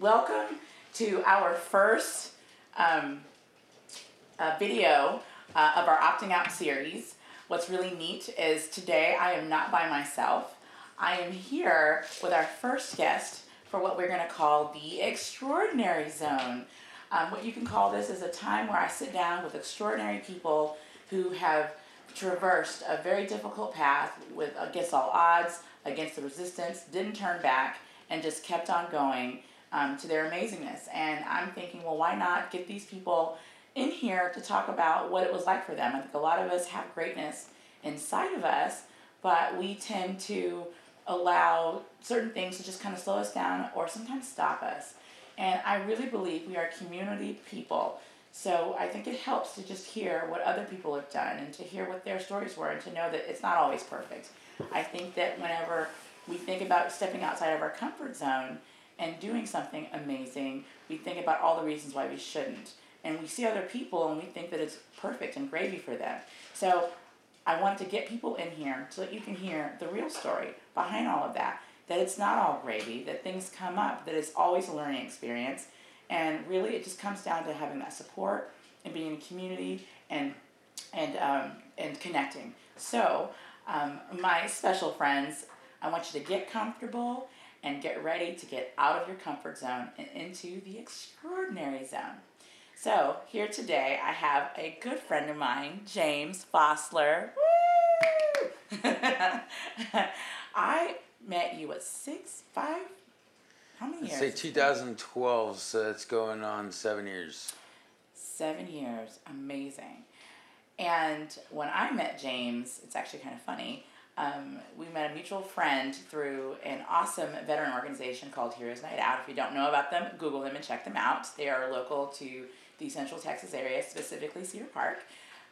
Welcome to our first um, uh, video uh, of our opting out series. What's really neat is today I am not by myself. I am here with our first guest for what we're going to call the extraordinary zone. Um, what you can call this is a time where I sit down with extraordinary people who have traversed a very difficult path with against all odds, against the resistance, didn't turn back, and just kept on going um, to their amazingness. And I'm thinking, well, why not get these people in here to talk about what it was like for them? I think a lot of us have greatness inside of us, but we tend to allow certain things to just kind of slow us down or sometimes stop us. And I really believe we are community people. So I think it helps to just hear what other people have done and to hear what their stories were and to know that it's not always perfect. I think that whenever we think about stepping outside of our comfort zone, and doing something amazing, we think about all the reasons why we shouldn't. And we see other people and we think that it's perfect and gravy for them. So I wanted to get people in here so that you can hear the real story behind all of that. That it's not all gravy, that things come up, that it's always a learning experience. And really, it just comes down to having that support and being in a community and, and, um, and connecting. So, um, my special friends, I want you to get comfortable and get ready to get out of your comfort zone and into the extraordinary zone. So, here today, I have a good friend of mine, James Fossler. I met you at six, five? How many years? Say 2012, so it's going on seven years. Seven years. Amazing. And when I met James, it's actually kind of funny. Um, we met a mutual friend through an awesome veteran organization called Heroes Night Out. If you don't know about them, Google them and check them out. They are local to the Central Texas area, specifically Cedar Park.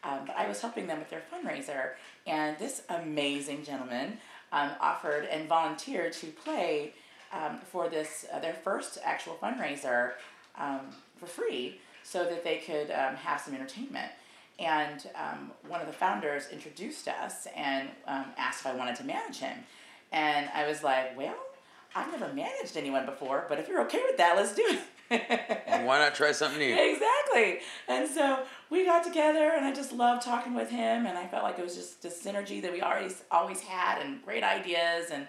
Um, but I was helping them with their fundraiser, and this amazing gentleman um, offered and volunteered to play um, for this uh, their first actual fundraiser um, for free, so that they could um, have some entertainment. And um, one of the founders introduced us and um, asked if I wanted to manage him. And I was like, well, I've never managed anyone before, but if you're okay with that, let's do it. Why not try something new? Exactly. And so we got together, and I just loved talking with him, and I felt like it was just the synergy that we already always had, and great ideas, and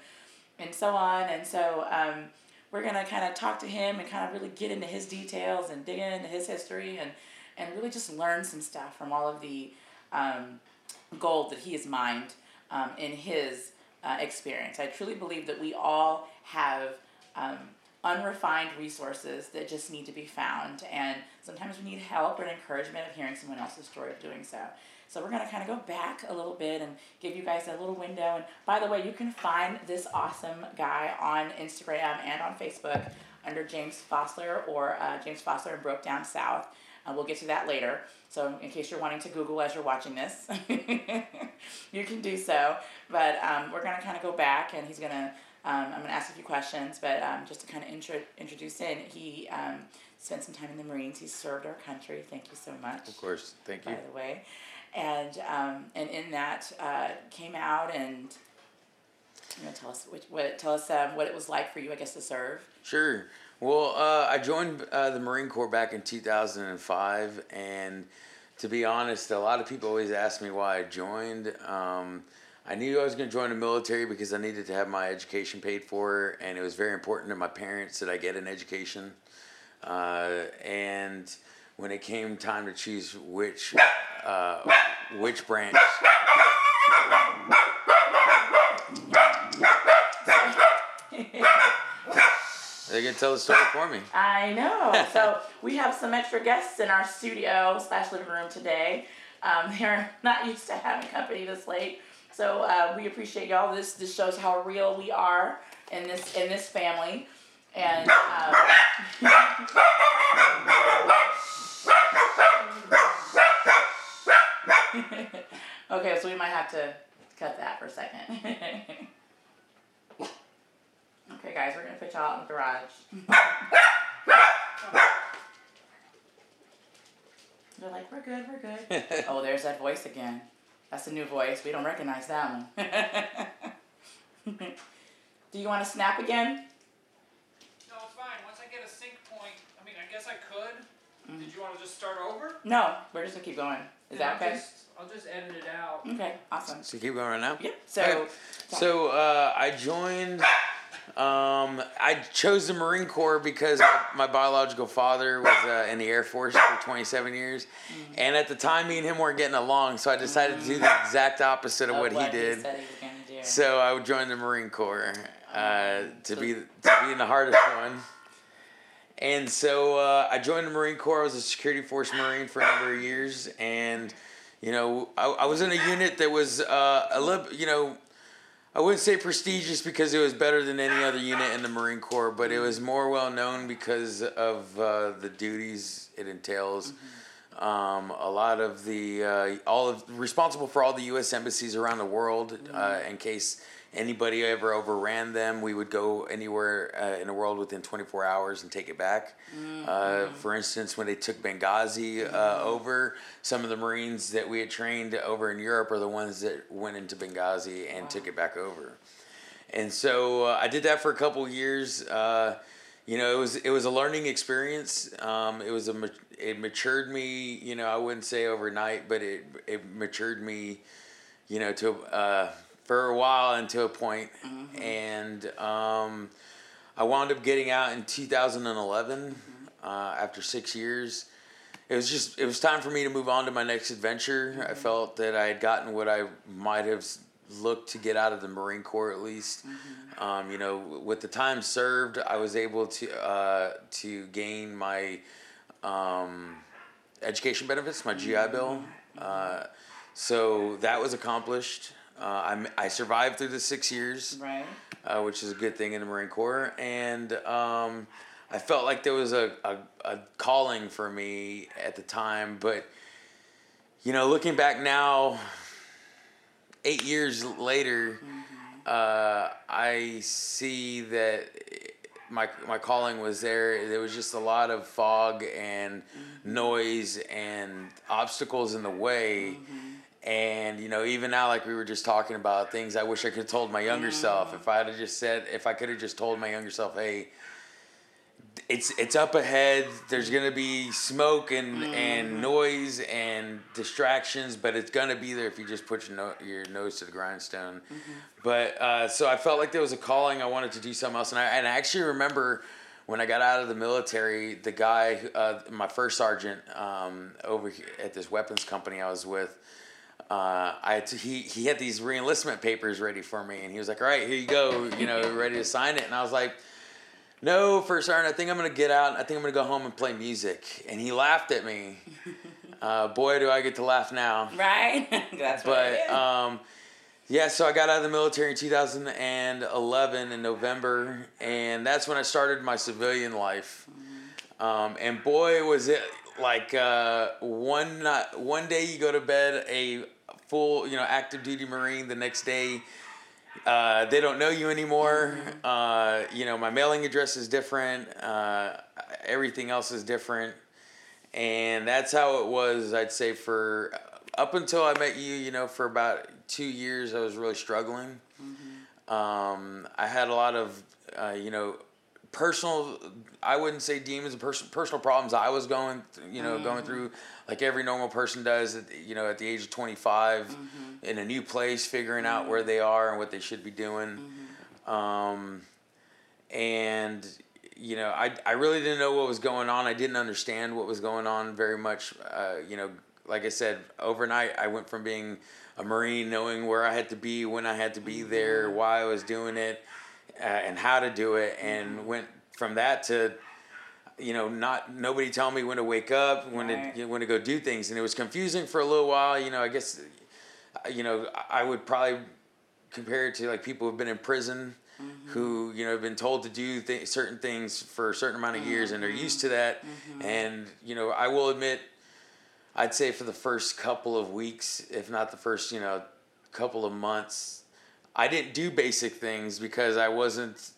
and so on. And so um, we're gonna kind of talk to him and kind of really get into his details and dig into his history and and really just learn some stuff from all of the um, gold that he has mined um, in his uh, experience. I truly believe that we all have um, unrefined resources that just need to be found, and sometimes we need help or encouragement of hearing someone else's story of doing so. So we're going to kind of go back a little bit and give you guys a little window. And by the way, you can find this awesome guy on Instagram and on Facebook under James Fossler or uh, James Fossler and Broke Down South. Uh, we'll get to that later. So in case you're wanting to Google as you're watching this, you can do so. But um, we're going to kind of go back and he's going to, um, I'm going to ask a few questions, but um, just to kind of intro, introduce in, he um, spent some time in the Marines. He served our country. Thank you so much. Of course. Thank you. By the way. And, um, and in that uh, came out and you know, tell us which, what tell us um, what it was like for you, I guess, to serve. Sure. Well, uh, I joined uh, the Marine Corps back in 2005, and to be honest, a lot of people always ask me why I joined. Um, I knew I was going to join the military because I needed to have my education paid for, and it was very important to my parents that I get an education. Uh, and when it came time to choose which uh, which branch. They can tell the story for me. I know. So we have some extra guests in our studio slash living room today. Um, they're not used to having company this late, so uh, we appreciate y'all. This this shows how real we are in this in this family, and. Um, okay, so we might have to cut that for a second. Okay, guys, we're gonna put y'all out in the garage. They're like, we're good, we're good. oh, there's that voice again. That's a new voice. We don't recognize that one. Do you want to snap again? No, it's fine. Once I get a sync point. I mean, I guess I could. Did you want to just start over? No, we're just gonna keep going. Is Then that I'll okay? Just, I'll just edit it out. Okay, awesome. So keep going right now. Yep. So, Okay. So uh, I joined. Um, I chose the Marine Corps because my, my biological father was uh, in the Air Force for 27 years, Mm-hmm. and at the time, me and him weren't getting along. So I decided to do the exact opposite of of what, he did. he was gonna do. So I would join the Marine Corps uh, to be to be in the hardest one. And so uh, I joined the Marine Corps. I was a security force Marine for a number of years, and you know I, I was in a unit that was uh, a little, you know, I wouldn't say prestigious because it was better than any other unit in the Marine Corps, but it was more well known because of uh, the duties it entails. Um, a lot of the uh, all of responsible for all the U.S. embassies around the world. Uh, in case anybody ever overran them, we would go anywhere uh, in the world within 24 hours and take it back. Uh, for instance, when they took Benghazi uh, over, some of the Marines that we had trained over in Europe are the ones that went into Benghazi and took it back over. And so uh, I did that for a couple years. Uh, you know, it was it was a learning experience. Um, it was a it matured me. You know, I wouldn't say overnight, but it it matured me. You know, to uh, for a while and to a point. and um, I wound up getting out in 2011 uh, after six years. It was just it was time for me to move on to my next adventure. I felt that I had gotten what I might have looked to get out of the Marine Corps at least. Um, you know, with the time served, I was able to uh, to gain my um, education benefits, my GI Bill. Uh, so that was accomplished. Uh, I'm, I survived through the six years right. uh, which is a good thing in the Marine Corps. And um, I felt like there was a, a, a calling for me at the time. But, you know, looking back now, eight years later, uh, I see that my, my calling was there. There was just a lot of fog and noise and obstacles in the way. And you know, even now, like we were just talking about things, I wish I could have told my younger self. If I had just said, if I could have just told my younger self, "Hey, it's it's up ahead. There's gonna be smoke and and noise and distractions, but it's gonna be there if you just put your no, your nose to the grindstone." But uh, so I felt like there was a calling. I wanted to do something else, and I and I actually remember when I got out of the military, the guy, uh, my first sergeant, um, over here at this weapons company I was with uh, I had to, he he had these reenlistment papers ready for me, and he was like, "All right, here you go, you know, ready to sign it." And I was like, "No, first sergeant, I think I'm gonna get out. I think I'm gonna go home and play music." And he laughed at me. Uh, boy, do I get to laugh now! Right. That's what But is. um, yeah, so I got out of the military in 2011 in November, and that's when I started my civilian life. Um, and boy, was it like uh, one night, one day you go to bed a full, you know, active duty Marine. The next day, uh, they don't know you anymore. Uh, you know, my mailing address is different. Uh, everything else is different, and that's how it was. I'd say for up until I met you, you know, for about two years, I was really struggling. Um, I had a lot of, uh, you know, personal. I wouldn't say demons, personal personal problems I was going, th- you know, going mm-hmm. through, like every normal person does. At, you know, at the age of twenty mm-hmm. in a new place, figuring out where mm-hmm. they are and what they should be doing. Um, and you know, I I really didn't know what was going on. I didn't understand what was going on very much. Uh, you know, like I said, overnight I went from being a Marine, knowing where I had to be, when I had to be there, why I was doing it, uh, and how to do it, and went from that to you know, not nobody telling me when to wake up, when Right. to when to go do things, and it was confusing for a little while. You know, I guess, uh, you know, I would probably compare it to like people who've been in prison, who you know have been told to do th- certain things for a certain amount of years, and they're used to that. And you know, I will admit, I'd say for the first couple of weeks, if not the first, you know, couple of months, I didn't do basic things because I wasn't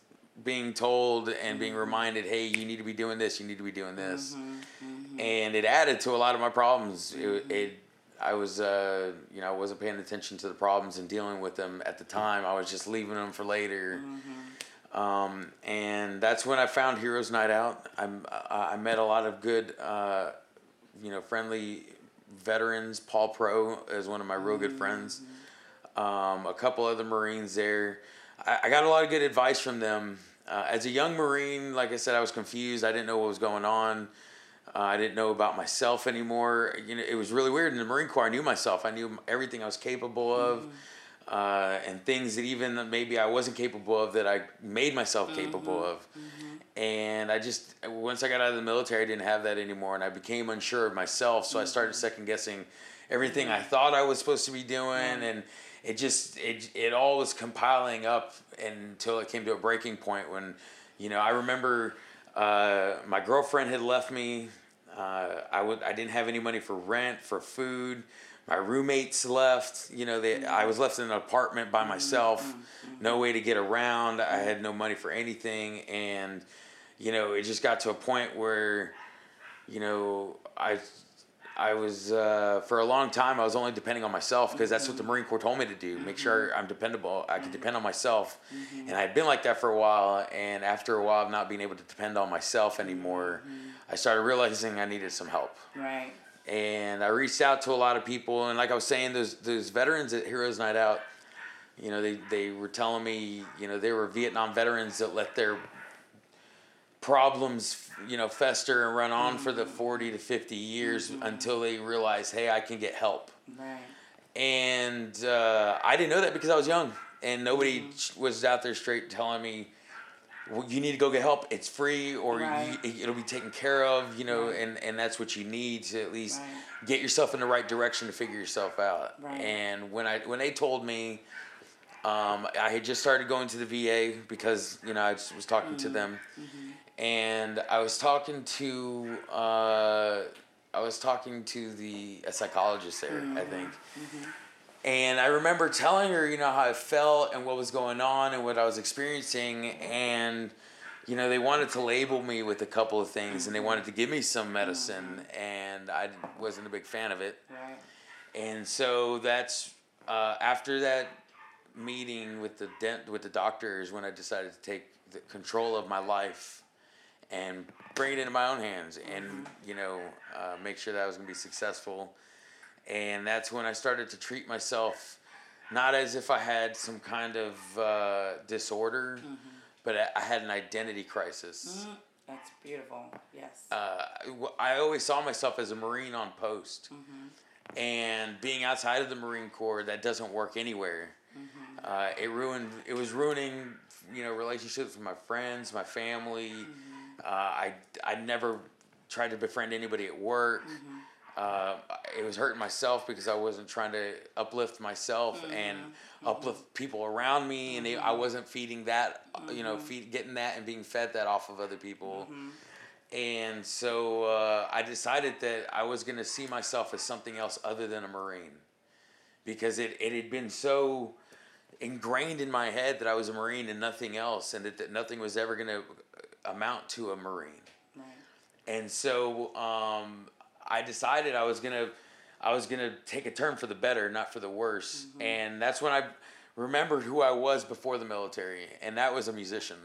being told and being mm-hmm. reminded, hey, you need to be doing this, you need to be doing this. Mm-hmm, mm-hmm. And it added to a lot of my problems. It, it I was, uh, you know, I wasn't paying attention to the problems and dealing with them at the time. I was just leaving them for later. Um, and that's when I found Heroes Night Out. I'm, I I met a lot of good, uh, you know, friendly veterans. Paul Pro is one of my real good friends. Um, a couple other Marines there. I, I got a lot of good advice from them. Uh, as a young Marine, like I said, I was confused. I didn't know what was going on. Uh, I didn't know about myself anymore. You know, it was really weird. In the Marine Corps, I knew myself. I knew everything I was capable of, uh, and things that even maybe I wasn't capable of that I made myself capable of. And I just once I got out of the military, I didn't have that anymore, and I became unsure of myself. So I started second guessing everything I thought I was supposed to be doing, and it just it it all was compiling up until it came to a breaking point when, you know, I remember uh, my girlfriend had left me. Uh, I would I didn't have any money for rent for food. My roommates left. You know, they I was left in an apartment by myself. No way to get around. I had no money for anything, and you know, it just got to a point where, you know, I I was uh, for a long time. I was only depending on myself because that's what the Marine Corps told me to do. Make sure mm-hmm. I'm dependable. I could depend on myself, mm-hmm. and I'd been like that for a while. And after a while of not being able to depend on myself anymore, mm-hmm. I started realizing I needed some help. Right. And I reached out to a lot of people, and like I was saying, those those veterans at Heroes Night Out, you know, they they were telling me, you know, they were Vietnam veterans that let their problems, you know, fester and run on for the mm. 40 to 50 years mm-hmm. until they realize, hey, I can get help. Right. And uh, I didn't know that because I was young, and nobody mm. was out there straight telling me, well, you need to go get help. It's free, or Right. you, it'll be taken care of. You know, Right. and and that's what you need to at least Right. get yourself in the right direction to figure yourself out. Right. And when I when they told me, um, I had just started going to the VA because you know I just was talking to mm-hmm. them, mm-hmm. And I was talking to uh, I was talking to the a psychologist there, I think. And I remember telling her, you know, how I felt and what was going on and what I was experiencing. And, you know, they wanted to label me with a couple of things and they wanted to give me some medicine. And I wasn't a big fan of it. Right. And so that's uh, after that meeting with the dent with the doctors when I decided to take the control of my life and bring it into my own hands and you know uh, make sure that I was gonna be successful. And that's when I started to treat myself not as if I had some kind of uh, disorder, but I- I had an identity crisis. Mm, That's beautiful. Yes. Uh, I always saw myself as a Marine on post. And being outside of the Marine Corps, that doesn't work anywhere. Uh, it ruined. It was ruining, you know, relationships with my friends, my family. Uh, I I never tried to befriend anybody at work. Uh, it was hurting myself because I wasn't trying to uplift myself and uplift people around me, and they, I wasn't feeding that, you know, feed getting that and being fed that off of other people. And so uh, I decided that I was going to see myself as something else other than a Marine. Because it, it had been so ingrained in my head that I was a Marine and nothing else, and that, that nothing was ever going to amount to a Marine. right. And so um, I decided I was gonna I was gonna take a turn for the better, not for the worse. And that's when I remembered who I was before the military, and that was a musician.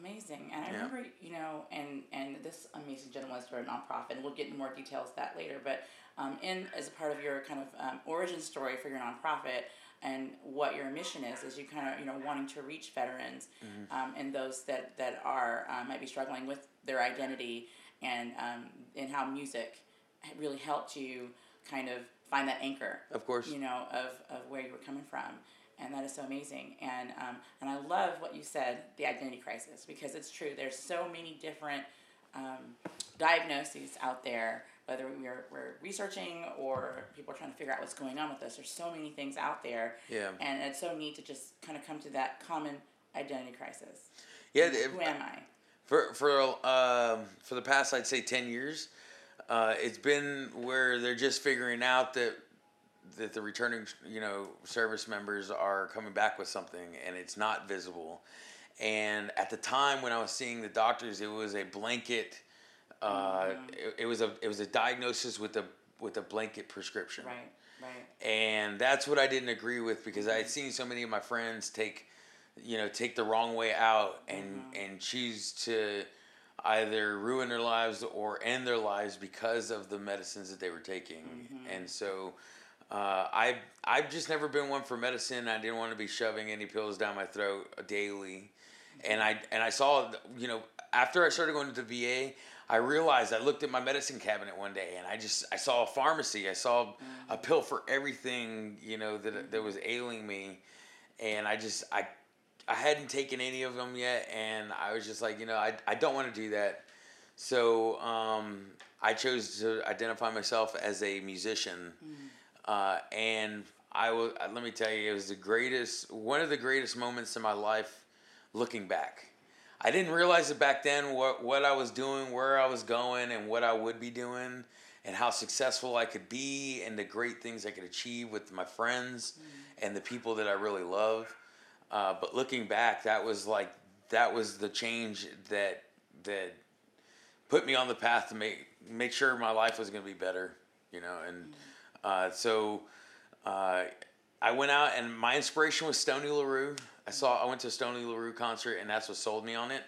Amazing. And I Yeah. remember, you know, and and this amazing gentleman for a nonprofit, and we'll get into more details of that later. But um, in as a part of your kind of um, origin story for your nonprofit and what your mission is, is you kind of you know wanting to reach veterans um, and those that that are uh, might be struggling with their identity and um, and how music really helped you kind of find that anchor Of course. you know, of, of where you were coming from. And that is so amazing. And, um, and I love what you said, the identity crisis, because it's true. There's so many different um, diagnoses out there, whether we're, we're researching or people are trying to figure out what's going on with us. There's so many things out there. Yeah. And it's so neat to just kind of come to that common identity crisis. Yeah, Who am I? for for um, for the past I'd say ten years, uh, it's been where they're just figuring out that that the returning you know service members are coming back with something and it's not visible. And at the time when I was seeing the doctors, it was a blanket. Uh, mm-hmm. it, it was a it was a diagnosis with a with a blanket prescription. Right, right. And that's what I didn't agree with because I had mm-hmm. seen so many of my friends take you know, take the wrong way out and mm-hmm. and choose to either ruin their lives or end their lives because of the medicines that they were taking. And so uh, I I've just never been one for medicine. I didn't want to be shoving any pills down my throat daily. And I and I saw you know after I started going to the VA, I realized I looked at my medicine cabinet one day and I just I saw a pharmacy. I saw a pill for everything you know that that was ailing me, and I just I I hadn't taken any of them yet, and I was just like you know I I don't want to do that. So um, I chose to identify myself as a musician, uh, and I will. uh, Let me tell you, it was the greatest, one of the greatest moments in my life. Looking back, I didn't realize it back then what what I was doing, where I was going, and what I would be doing, and how successful I could be, and the great things I could achieve with my friends and the people that I really love. Uh, but looking back, that was like that was the change that that put me on the path to make make sure my life was going to be better, you know. And uh, so uh, I went out, and my inspiration was Stoney LaRue. I saw I went to a Stoney LaRue concert, and that's what sold me on it.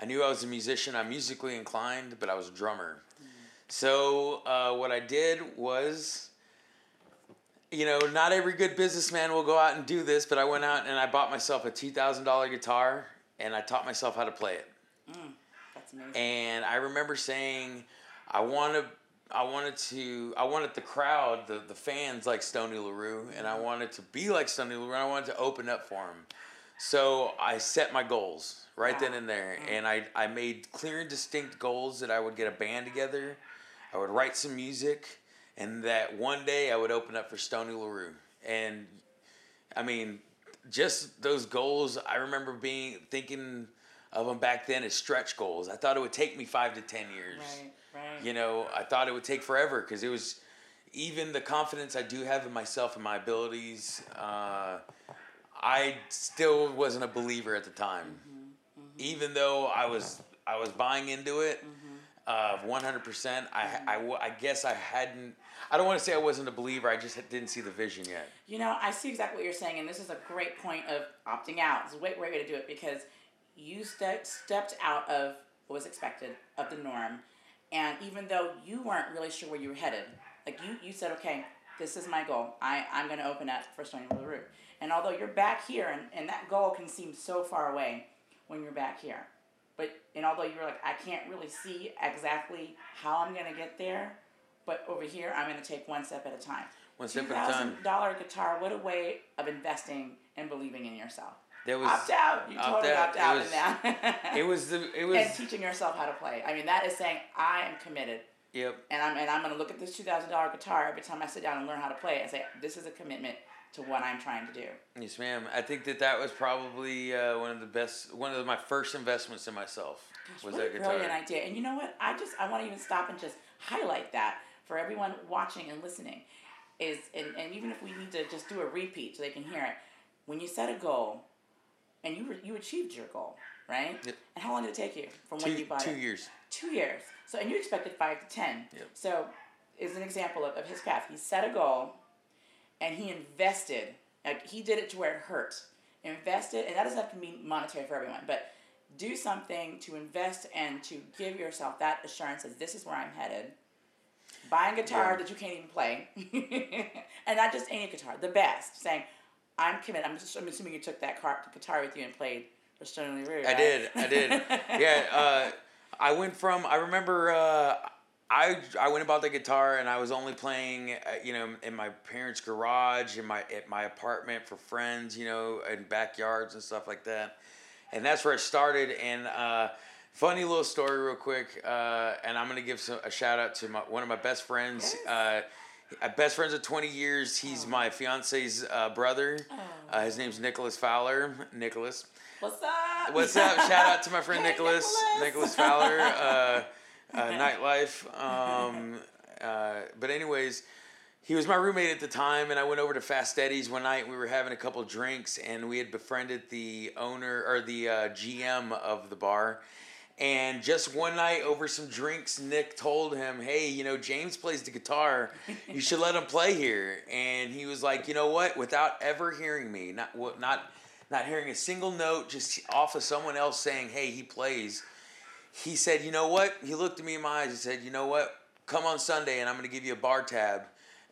I knew I was a musician. I'm musically inclined, but I was a drummer. So uh, what I did was you know, not every good businessman will go out and do this, but I went out and I bought myself a two thousand dollar guitar and I taught myself how to play it. That's amazing. And I remember saying, I want to, I wanted to, I wanted the crowd, the the fans like Stoney LaRue, and I wanted to be like Stoney LaRue. And I wanted to open up for him. So I set my goals right then and there, and I I made clear and distinct goals that I would get a band together, I would write some music, and that one day I would open up for Stoney LaRue. And I mean, just those goals. I remember being thinking of them back then as stretch goals. I thought it would take me five to ten years. right, right. You know, I thought it would take forever because it was even the confidence I do have in myself and my abilities. Uh, I still wasn't a believer at the time, even though I was I was buying into it. Uh, 100%. I I guess I hadn't, I don't want to say I wasn't a believer, I just didn't see the vision yet. You know, I see exactly what you're saying, and this is a great point of opting out. It's a great, great way to do it because you ste- stepped out of what was expected of the norm, and even though you weren't really sure where you were headed, like you, you said, okay, this is my goal. I, I'm going to open up for Stoney LaRue. And although you're back here, and, and that goal can seem so far away when you're back here, but and although you're like, I can't really see exactly how I'm going to get there, but over here, I'm going to take one step at a time. One step at a time. dollar guitar. What a way of investing and believing in yourself. There was, opt out. You opt totally out. opt It out was- in that. it was the, it was, and teaching yourself how to play. I mean, that is saying I am committed, yep. and I'm and I'm going to look at this two thousand dollar guitar every time I sit down and learn how to play it and say this is a commitment to what I'm trying to do. Yes, ma'am. I think that that was probably uh, one of the best, one of my first investments in myself was what that a guitar. brilliant idea! And you know what? I just I want to even stop and just highlight that for everyone watching and listening. Is and, and even if we need to just do a repeat so they can hear it, when you set a goal, and you re- you achieved your goal, right? Yep. And how long did it take you from when you bought two it? years. Two years. So and you expected five to ten. Yep. So is an example of, of his path. He set a goal, and he invested. Like he did it to where it hurt. Invested, and that doesn't have to mean monetary for everyone, but do something to invest and to give yourself that assurance that this is where I'm headed. Buy a guitar Yeah. that you can't even play, and not just any guitar, the best. Saying, "I'm committed." I'm, just, I'm assuming you took that car, guitar with you and played for Stoney LaRue. I did. I did. yeah. Uh, I went from. I remember. Uh, I I went and bought the guitar, and I was only playing, uh, you know, in my parents' garage, in my at my apartment for friends, you know, in backyards and stuff like that, and that's where it started. And uh, funny little story, real quick, uh, and I'm gonna give some, a shout out to my one of my best friends. Uh, uh, best friends of 20 years. He's my fiance's uh, brother. Uh, his name's Nicholas Fowler. Nicholas. What's up? What's up? Shout out to my friend Nicholas. Nicholas. Nicholas Fowler. Uh, uh, nightlife. Um, uh, but anyways, he was my roommate at the time, and I went over to Fast Eddie's one night. We were having a couple drinks, and we had befriended the owner or the uh, GM of the bar. And just one night over some drinks, Nick told him, "Hey, you know James plays the guitar. You should let him play here." And he was like, "You know what?" Without ever hearing me, not not not hearing a single note just off of someone else saying, hey, he plays. He said, you know what? He looked at me in my eyes. He said, you know what? Come on Sunday and I'm going to give you a bar tab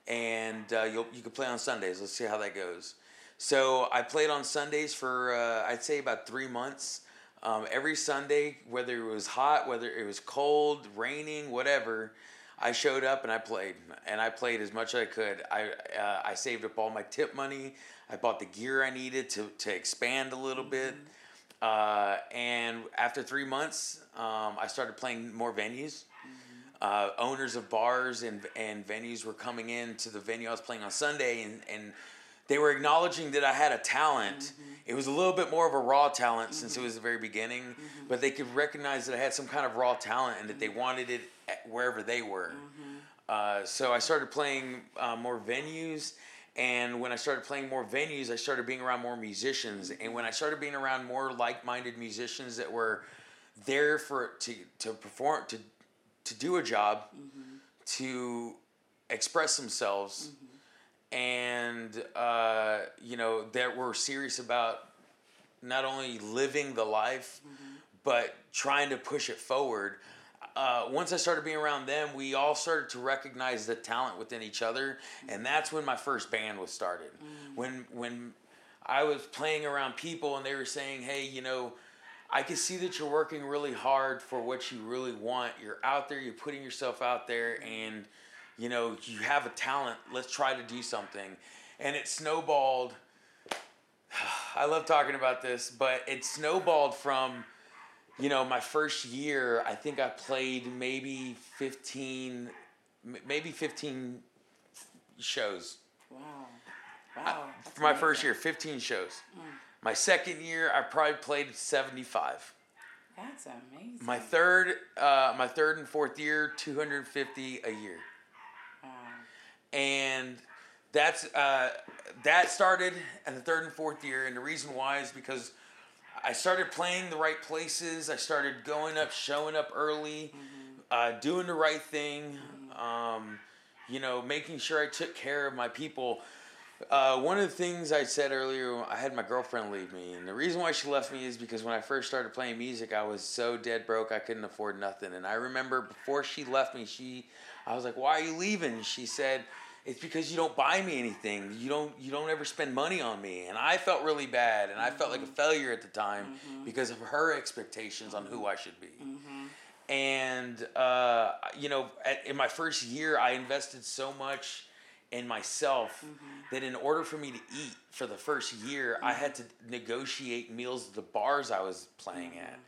and uh, you'll, you can play on Sundays. Let's see how that goes. So I played on Sundays for, uh, I'd say, about three months. Um, every Sunday, whether it was hot, whether it was cold, raining, whatever, I showed up and I played, and I played as much as I could. I uh, I saved up all my tip money. I bought the gear I needed to to expand a little bit. Uh, and after three months, um, I started playing more venues. Uh, owners of bars and and venues were coming in to the venue I was playing on Sunday, and and they were acknowledging that I had a talent. Mm-hmm. It was a little bit more of a raw talent since it was the very beginning, but they could recognize that I had some kind of raw talent and that they wanted it at wherever they were. Uh, so I started playing uh, more venues, and when I started playing more venues, I started being around more musicians. And when I started being around more like-minded musicians that were there for to to perform to to do a job, to express themselves, and uh, you know that were serious about not only living the life, but trying to push it forward. Uh, once I started being around them, we all started to recognize the talent within each other, and that's when my first band was started. When when I was playing around people and they were saying, "Hey, you know, I can see that you're working really hard for what you really want. You're out there, you're putting yourself out there, and you know you have a talent. Let's try to do something." And it snowballed. I love talking about this, but it snowballed from, you know, my first year. I think I played maybe fifteen, maybe fifteen shows Wow. Wow. that's for my first year. Fifteen shows. My second year, I probably played seventy-five. That's amazing. My third, uh, my third and fourth year, two hundred fifty a year. And that's uh, that started in the third and fourth year. And the reason why is because I started playing the right places. I started going up, showing up early, uh, doing the right thing. Um, you know, making sure I took care of my people. Uh, one of the things I said earlier, I had my girlfriend leave me, and the reason why she left me is because when I first started playing music, I was so dead broke I couldn't afford nothing. And I remember before she left me, she, I was like, "Why are you leaving?" She said, "It's because you don't buy me anything. You don't, you don't ever spend money on me." And I felt really bad, and I felt like a mm-hmm. failure at the time mm-hmm. because of her expectations on who I should be. Mm-hmm. And uh, you know at, in my first year i invested so much in myself that in order for me to eat for the first year i had to negotiate meals at the bars i was playing at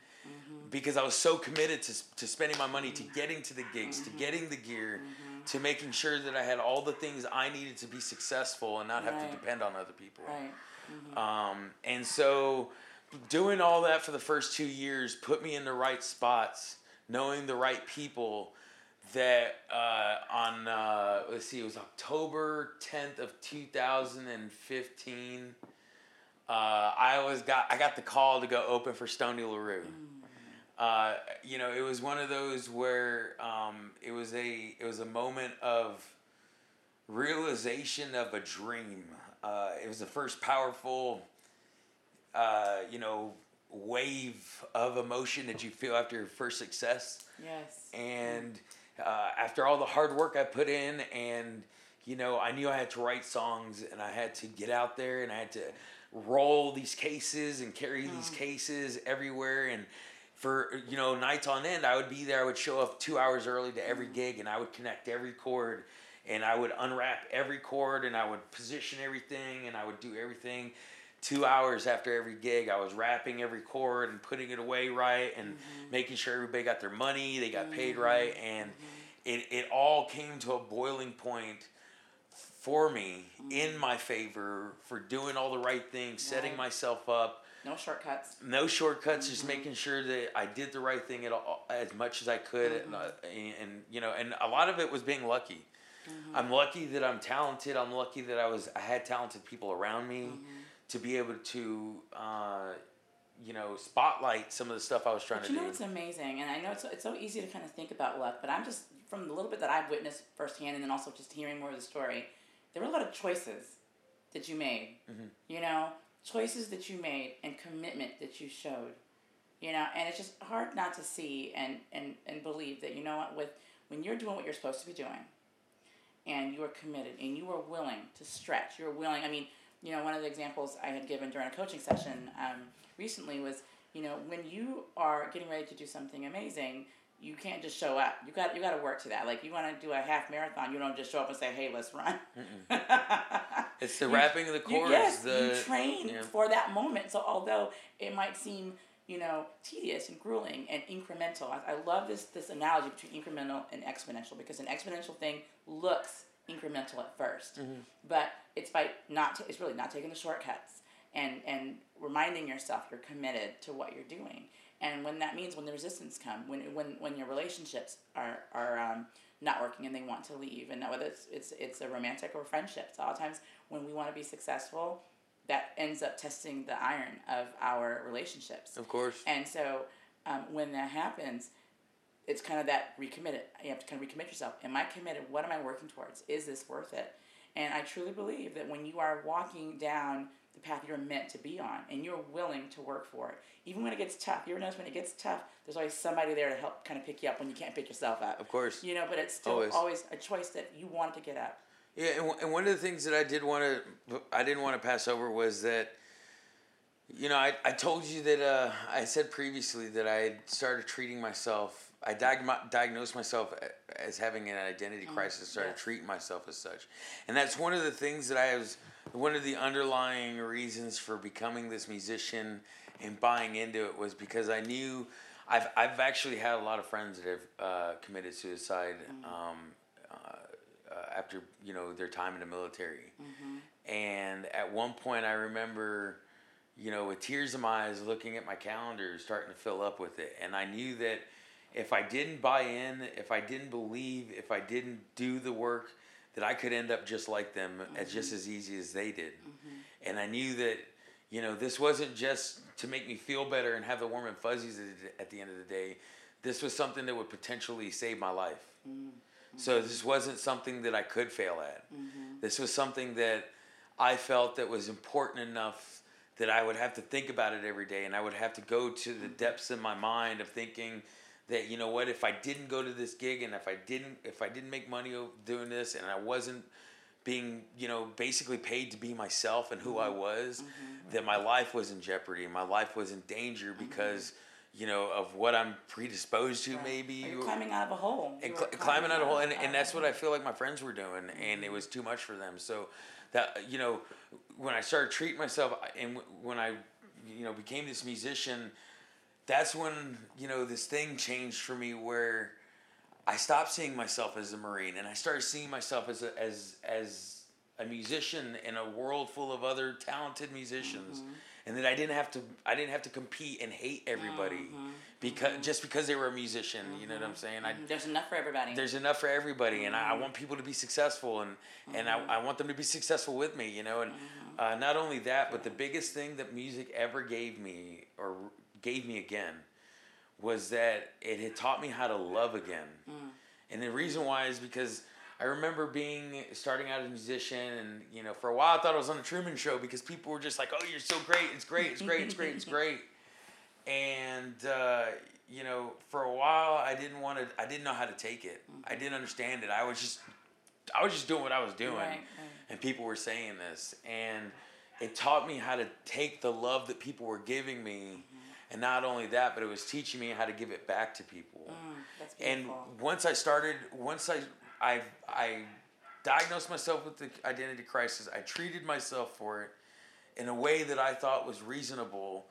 because i was so committed to, to spending my money to getting to the gigs to getting the gear to making sure that i had all the things i needed to be successful and not have Right. to depend on other people Right. um, and so doing all that for the first two years put me in the right spots, knowing the right people that uh, on, uh, let's see, it was October 10th of 2015. Uh, I was got I got the call to go open for Stoney LaRue. Uh, you know, it was one of those where um, it was a it was a moment of realization of a dream. Uh, it was the first powerful, uh, you know, wave of emotion that you feel after your first success. Yes. And uh, after all the hard work I put in, and you know, I knew I had to write songs, and I had to get out there, and I had to roll these cases and carry these cases everywhere, and for you know nights on end, I would be there. I would show up two hours early to every mm. gig, and I would connect every cord, and I would unwrap every cord, and I would position everything, and I would do everything. Two hours after every gig, I was wrapping every cord and putting it away right, and mm-hmm. making sure everybody got their money, they got paid mm-hmm. right, and mm-hmm. it, it all came to a boiling point for me in mm. my favor for doing all the right things, setting myself up, No shortcuts. no shortcuts, just making sure that I did the right thing at all, as much as I could, and, uh, and, and you know, and a lot of it was being lucky. I'm lucky that I'm talented. I'm lucky that I was I had talented people around me to be able to, uh, you know, spotlight some of the stuff I was trying But to do. you know do. what's amazing, and I know it's, it's so easy to kind of think about luck, but I'm just from the little bit that I've witnessed firsthand, and then also just hearing more of the story. There were a lot of choices that you made. Mm-hmm. You know, choices that you made and commitment that you showed. You know, and it's just hard not to see and, and, and believe that, you know what, with when you're doing what you're supposed to be doing and you are committed and you are willing to stretch, you're willing, I mean, you know, one of the examples I had given during a coaching session um, recently was, you know, when you are getting ready to do something amazing, you can't just show up. You got you got to work to that. Like you want to do a half marathon, you don't just show up and say, "Hey, let's run." It's the You- wrapping of the you, course. yes, the, you train yeah. for that moment. So although it might seem you know tedious and grueling and incremental, I, I love this this analogy between incremental and exponential because an exponential thing looks incremental at 1st Mm-hmm. but it's by not ta- it's really not taking the shortcuts and and reminding yourself you're committed to what you're doing. And when that means when the resistance come, when when when your relationships are are um, not working and they want to leave, and whether it's it's it's a romantic or friendship, so a lot of times when we want to be successful, that ends up testing the iron of our relationships. Of course. And so um, when that happens, it's kind of that recommitted. You have to kind of recommit yourself. Am I committed? What am I working towards? Is this worth it? And I truly believe that when you are walking down the path you're meant to be on and you're willing to work for it, even when it gets tough, you ever notice when it gets tough, there's always somebody there to help kind of pick you up when you can't pick yourself up. Of course. You know, but it's still Always. always, a choice that you want to get up. Yeah, and, one- and one of the things that I did want to, I didn't want to pass over was that, you know, I, I told you that uh, I said previously that I started treating myself, I diag- diagnosed myself as having an identity crisis, started yes. treating myself as such. And that's one of the things that I was, one of the underlying reasons for becoming this musician and buying into it was because I knew. I've, I've actually had a lot of friends that have uh, committed suicide um, uh, uh, after you know their time in the military. And at one point, I remember, you know, with tears in my eyes, looking at my calendar, starting to fill up with it, and I knew that if I didn't buy in, if I didn't believe, if I didn't do the work, that I could end up just like them, as just as easy as they did. And I knew that, you know, this wasn't just to make me feel better and have the warm and fuzzies at- at the end of the day. This was something that would potentially save my life. So this wasn't something that I could fail at. Mm-hmm. This was something that I felt that was important enough that I would have to think about it every day and I would have to go to the mm-hmm. depths in my mind of thinking that you know what if I didn't go to this gig and if I didn't if I didn't make money doing this and I wasn't being you know basically paid to be myself and who I mm-hmm. was that my life was in jeopardy my life was in danger because you know of what I'm predisposed to maybe Or you're climbing out of a hole. and cl- are climbing out of a hole, and, and that's what. I feel like my friends were doing, and it was mm-hmm. too much for them. So that you know, when I started treating myself, and when I, you know, became this musician, that's when you know this thing changed for me where I stopped seeing myself as a marine, and I started seeing myself as a, as as a musician in a world full of other talented musicians, mm-hmm. And that I didn't have to I didn't have to compete and hate everybody mm-hmm. because mm-hmm. just because they were a musician. You know what I'm saying? I mm-hmm. There's enough for everybody. there's enough for everybody and I, I want people to be successful and and I, I want them to be successful with me you know? And uh, not only that but the biggest thing that music ever gave me or gave me again was that it had taught me how to love again. Mm. And the reason why is because I remember being starting out as a musician and you know for a while I thought I was on the Truman Show because people were just like oh you're so great. It's great. It's great. It's great. It's great. And uh, you know for a while i didn't want to i didn't know how to take it. I didn't understand it. I was just i was just doing what i was doing. Right, right. and people were saying this. And it taught me how to take the love that people were giving me. And not only that but it was teaching me how to give it back to people. Mm, and once I started, once I I I diagnosed myself with the identity crisis, I treated myself for it in a way that I thought was reasonable.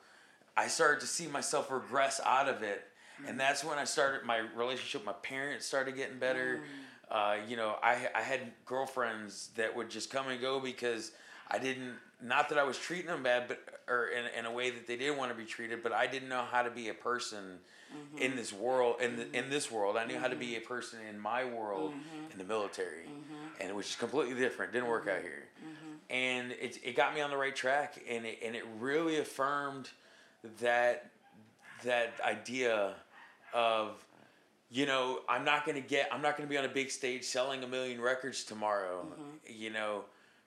I started to see myself regress out of it, and that's when I started my relationship. with My parents started getting better. Uh, you know, I I had girlfriends that would just come and go because I didn't. Not that I was treating them bad, but or in, in a way that they didn't want to be treated, but I didn't know how to be a person in mm-hmm. this world. In the, in mm-hmm. this world, I knew how to be mm-hmm. a person in my world in the military, and which is completely different. Didn't work out here, and it it got me on the right track, and it and it really affirmed that that idea of you know i'm not going to get i'm not going to be on a big stage selling a million records tomorrow you know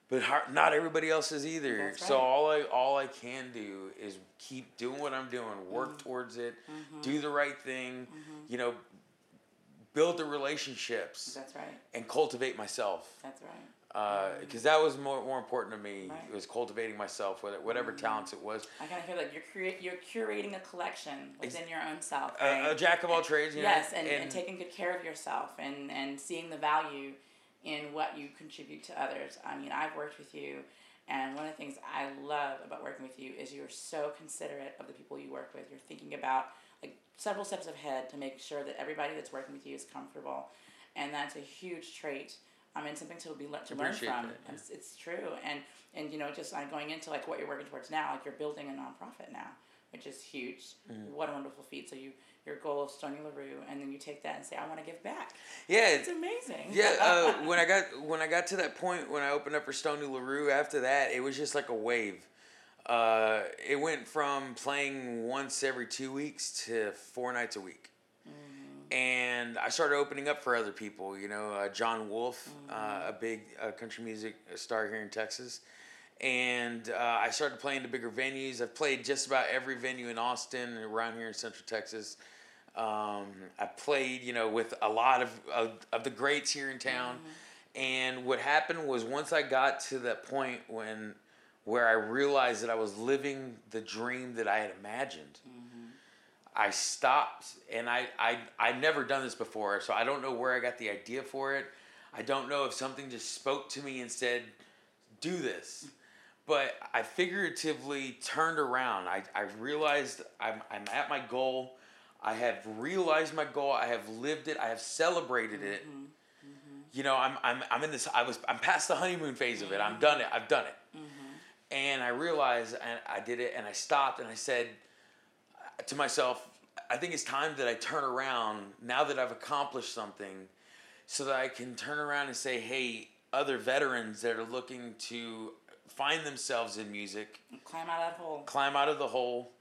but not everybody else is either. That's So all I all I can do is keep doing what I'm doing, work Mm-hmm. towards it, mm-hmm. do the right thing, mm-hmm. you know, build the relationships That's right. and cultivate myself. That's right. Uh, mm-hmm. Because that was more more important to me. Right. Was cultivating myself, whether- whatever talents it was. I kind of feel like you're crea- you're curating a collection within your own self. A, Right? a jack of all trades, you know. yes, and, and, taking good care of yourself and, and seeing the value in what you contribute to others. I mean, I've worked with you, and one of the things I love about working with you is you're so considerate of the people you work with. You're thinking about like several steps ahead to make sure that everybody that's working with you is comfortable, and that's a huge trait. I mean, something to be le- to learn from. that, yeah. It's, it's true, and and you know, just uh, going into like what you're working towards now, like you're building a nonprofit now, which is huge. Mm-hmm. What a wonderful feat! So you your goal of Stoney LaRue, and then you take that and say, I want to give back. yeah, It's amazing. Yeah, uh, when I got when I got to that point when I opened up for Stoney LaRue, after that it was just like a wave. Uh, it went from playing once every two weeks to four nights a week, and I started opening up for other people. You know, uh, Jon Wolfe, uh, a big uh, country music star here in Texas, and uh, I started playing the bigger venues. I've played just about every venue in Austin and around here in Central Texas. Um, I played, you know, with a lot of, of, of the greats here in town. And what happened was once I got to that point when where I realized that I was living the dream that I had imagined, I stopped and I, I I'd never done this before, so I don't know where I got the idea for it. I don't know if something just spoke to me and said, do this. But I figuratively turned around. I, I realized I'm, I'm at my goal. I have realized my goal. I have lived it. I have celebrated it. Mm-hmm. Mm-hmm. You know, I'm, I'm, I'm in this, I was, I'm past the honeymoon phase of it. I'm done it. I've done it. Mm-hmm. And I realized, and I did it, and I stopped, and I said to myself, I think it's time that I turn around now that I've accomplished something, so that I can turn around and say, hey, other veterans that are looking to find themselves in music, Climb out of that hole. climb out of the hole.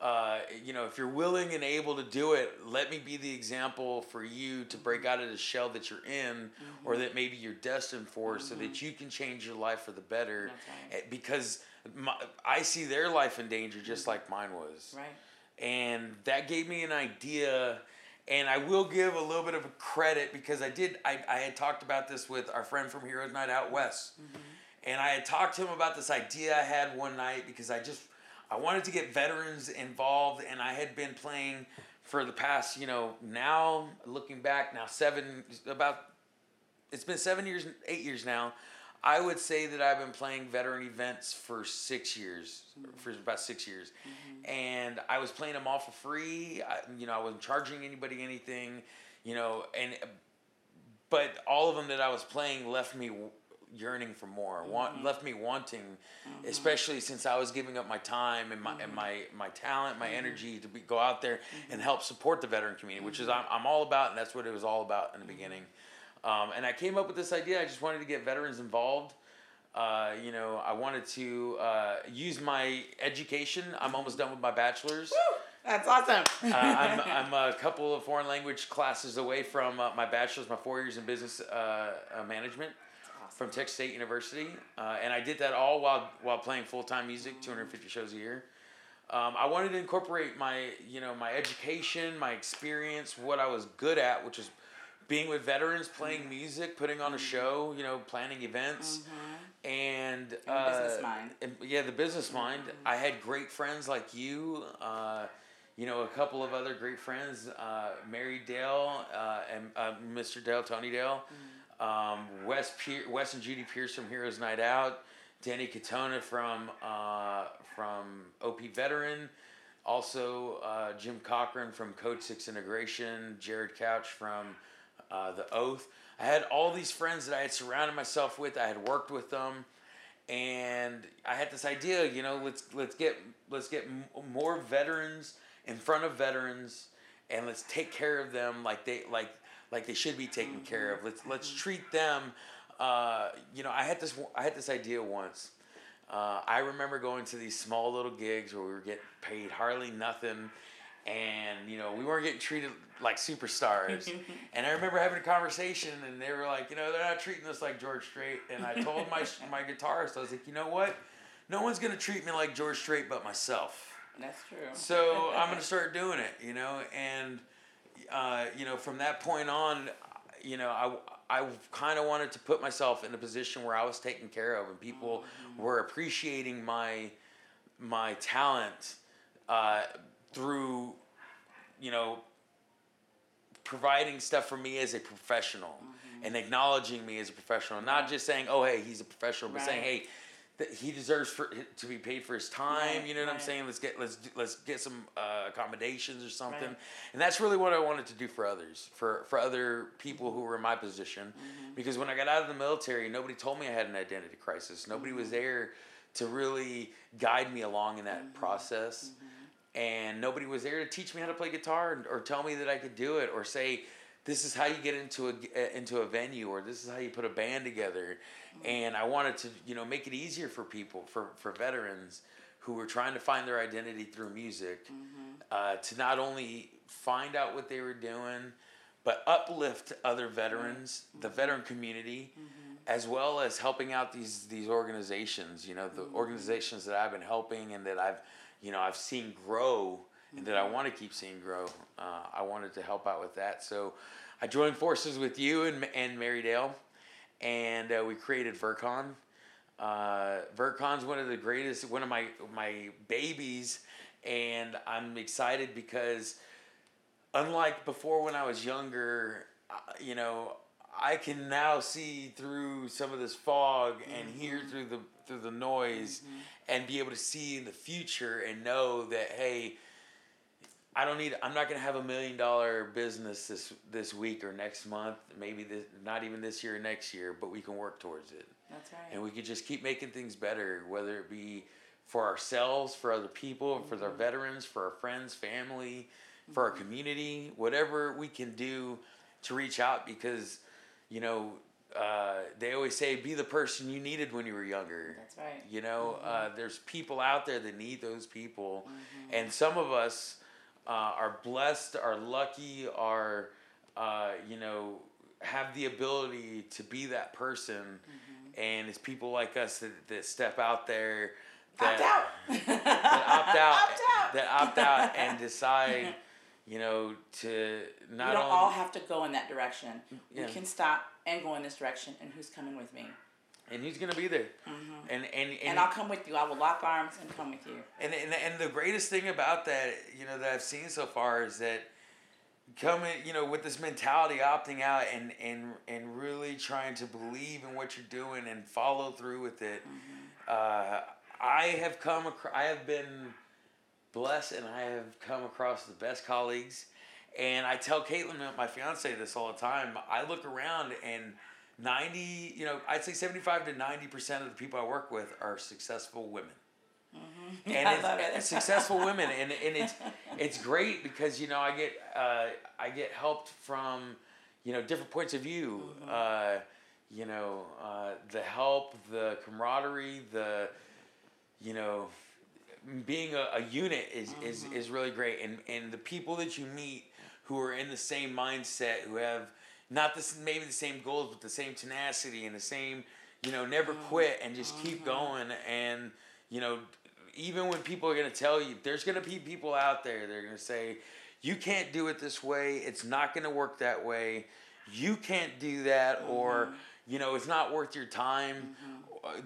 Uh, you know, if you're willing and able to do it, let me be the example for you to break out of the shell that you're in, or that maybe you're destined for, so that you can change your life for the better. Right. Eh, Because my, I see their life in danger just like mine was Right. and that gave me an idea and i will give a little bit of a credit because i did i, I had talked about this with our friend from heroes night out west and i had talked to him about this idea i had one night because i just i wanted to get veterans involved and i had been playing for the past you know now looking back now seven about it's been seven years eight years now. I would say that i've been playing veteran events for six years mm-hmm. for about six years. Mm-hmm. And i was playing them all for free. I, you know i wasn't charging anybody anything you know and but all of them that i was playing left me yearning for more want left me wanting especially since i was giving up my time and my and my my talent my energy to be, go out there and help support the veteran community which is I'm, I'm all about and that's what it was all about in the beginning. Um, and i came up with this idea. I just wanted to get veterans involved. Uh, you know i wanted to uh, use my education. I'm almost done with my bachelor's. That's awesome. uh, I'm, I'm a couple of foreign language classes away from uh, my bachelor's, my four years in business uh, uh, management from Texas State University, uh, and I did that all while while playing full time music, 250 shows a year. Um, I wanted to incorporate my you know my education, my experience, what I was good at, which is being with veterans, playing music, putting on a show, you know, planning events, and And the uh, business mind. and- yeah, the business mind. I had great friends like you. Uh, you know, a couple of other great friends, uh, Mary Dale uh, and uh, Mr. Dale, Tony Dale, um, Wes, Pier- Wes and Judy Pierce from Heroes Night Out, Danny Katona from uh, from OP Veteran, also uh, Jim Cochran from Code Six Integration, Jared Couch from uh, The Oath. I had all these friends that I had surrounded myself with. I had worked with them and I had this idea, you know, let's let's get let's get m- more veterans in front of veterans, and let's take care of them like they like like they should be taken care of. Let's let's treat them. Uh, you know, I had this I had this idea once. Uh, I remember going to these small little gigs where we were getting paid hardly nothing, and you know we weren't getting treated like superstars. and I remember having a conversation, and they were like, you know, they're not treating us like George Strait. And I told my my guitarist, I was like, you know what? No one's gonna treat me like George Strait but myself. That's true. So I'm gonna start doing it, you know, and uh, you know from that point on, you know I. I kind of wanted to put myself in a position where I was taken care of and people mm-hmm. were appreciating my my talent uh, through you know providing stuff for me as a professional mm-hmm. and acknowledging me as a professional not just saying oh hey he's a professional but right. saying hey that he deserves for to be paid for his time. Right, you know what right. I'm saying? Let's get let's let's get some uh, accommodations or something. Right. And that's really what I wanted to do for others, for for other people who were in my position. Mm-hmm. Because when I got out of the military, nobody told me I had an identity crisis. Nobody mm-hmm. was there to really guide me along in that mm-hmm. process. Mm-hmm. And nobody was there to teach me how to play guitar or tell me that I could do it or say this is how you get into a into a venue or this is how you put a band together and I wanted to you know make it easier for people for for veterans who were trying to find their identity through music mm-hmm. uh, to not only find out what they were doing but uplift other veterans mm-hmm. the veteran community mm-hmm. as well as helping out these these organizations you know the mm-hmm. organizations that I've been helping and that I've you know I've seen grow and that I mm-hmm. want to keep seeing grow uh, I wanted to help out with that so I joined forces with you and, and Mary Dale and uh, we created Vercon. Uh, Vercon's one of the greatest, one of my my babies, and I'm excited because, unlike before when I was younger, uh, you know, I can now see through some of this fog and mm-hmm. hear through the through the noise, mm-hmm. and be able to see in the future and know that hey I don't need. I'm not going to have a million dollar business this this week or next month. Maybe this, not even this year or next year, but we can work towards it. That's right. And we could just keep making things better, whether it be for ourselves, for other people, mm-hmm. for our veterans, for our friends, family, mm-hmm. for our mm-hmm. community, whatever we can do to reach out. Because, you know, uh, they always say, "Be the person you needed when you were younger." That's right. You know, mm-hmm. uh, there's people out there that need those people, mm-hmm. and some of us uh, are blessed, are lucky, are, uh, you know, have the ability to be that person. Mm-hmm. And it's people like us that, that step out there. That, opt out. that opt out. opt out. That opt out and decide, you know, to not. We don't only, all have to go in that direction. Yeah. We can stop and go in this direction. And who's coming with me? And he's gonna be there. Mm-hmm. And, and, and and I'll come with you. I will lock arms and come with you. And and and the greatest thing about that, you know, that I've seen so far is that coming, you know, with this mentality, opting out, and and and really trying to believe in what you're doing and follow through with it. Mm-hmm. Uh, I have come across. I have been blessed, and I have come across the best colleagues. And I tell Caitlin, my fiance, this all the time. I look around and 90, you know, I'd say 75 to 90% of the people I work with are successful women. Mm-hmm. And I love it. successful women, and, and it's it's great because you know I get uh, I get helped from you know different points of view. Mm-hmm. Uh, you know uh, the help, the camaraderie, the you know being a, a unit is, mm-hmm. is is really great, and and the people that you meet who are in the same mindset, who have not the maybe the same goals, but the same tenacity and the same, you know, never mm-hmm. quit and just keep mm-hmm. going. And you know, even when people are gonna tell you, there's gonna be people out there. They're gonna say, you can't do it this way. It's not gonna work that way. You can't do that, mm-hmm. or you know, it's not worth your time. Mm-hmm.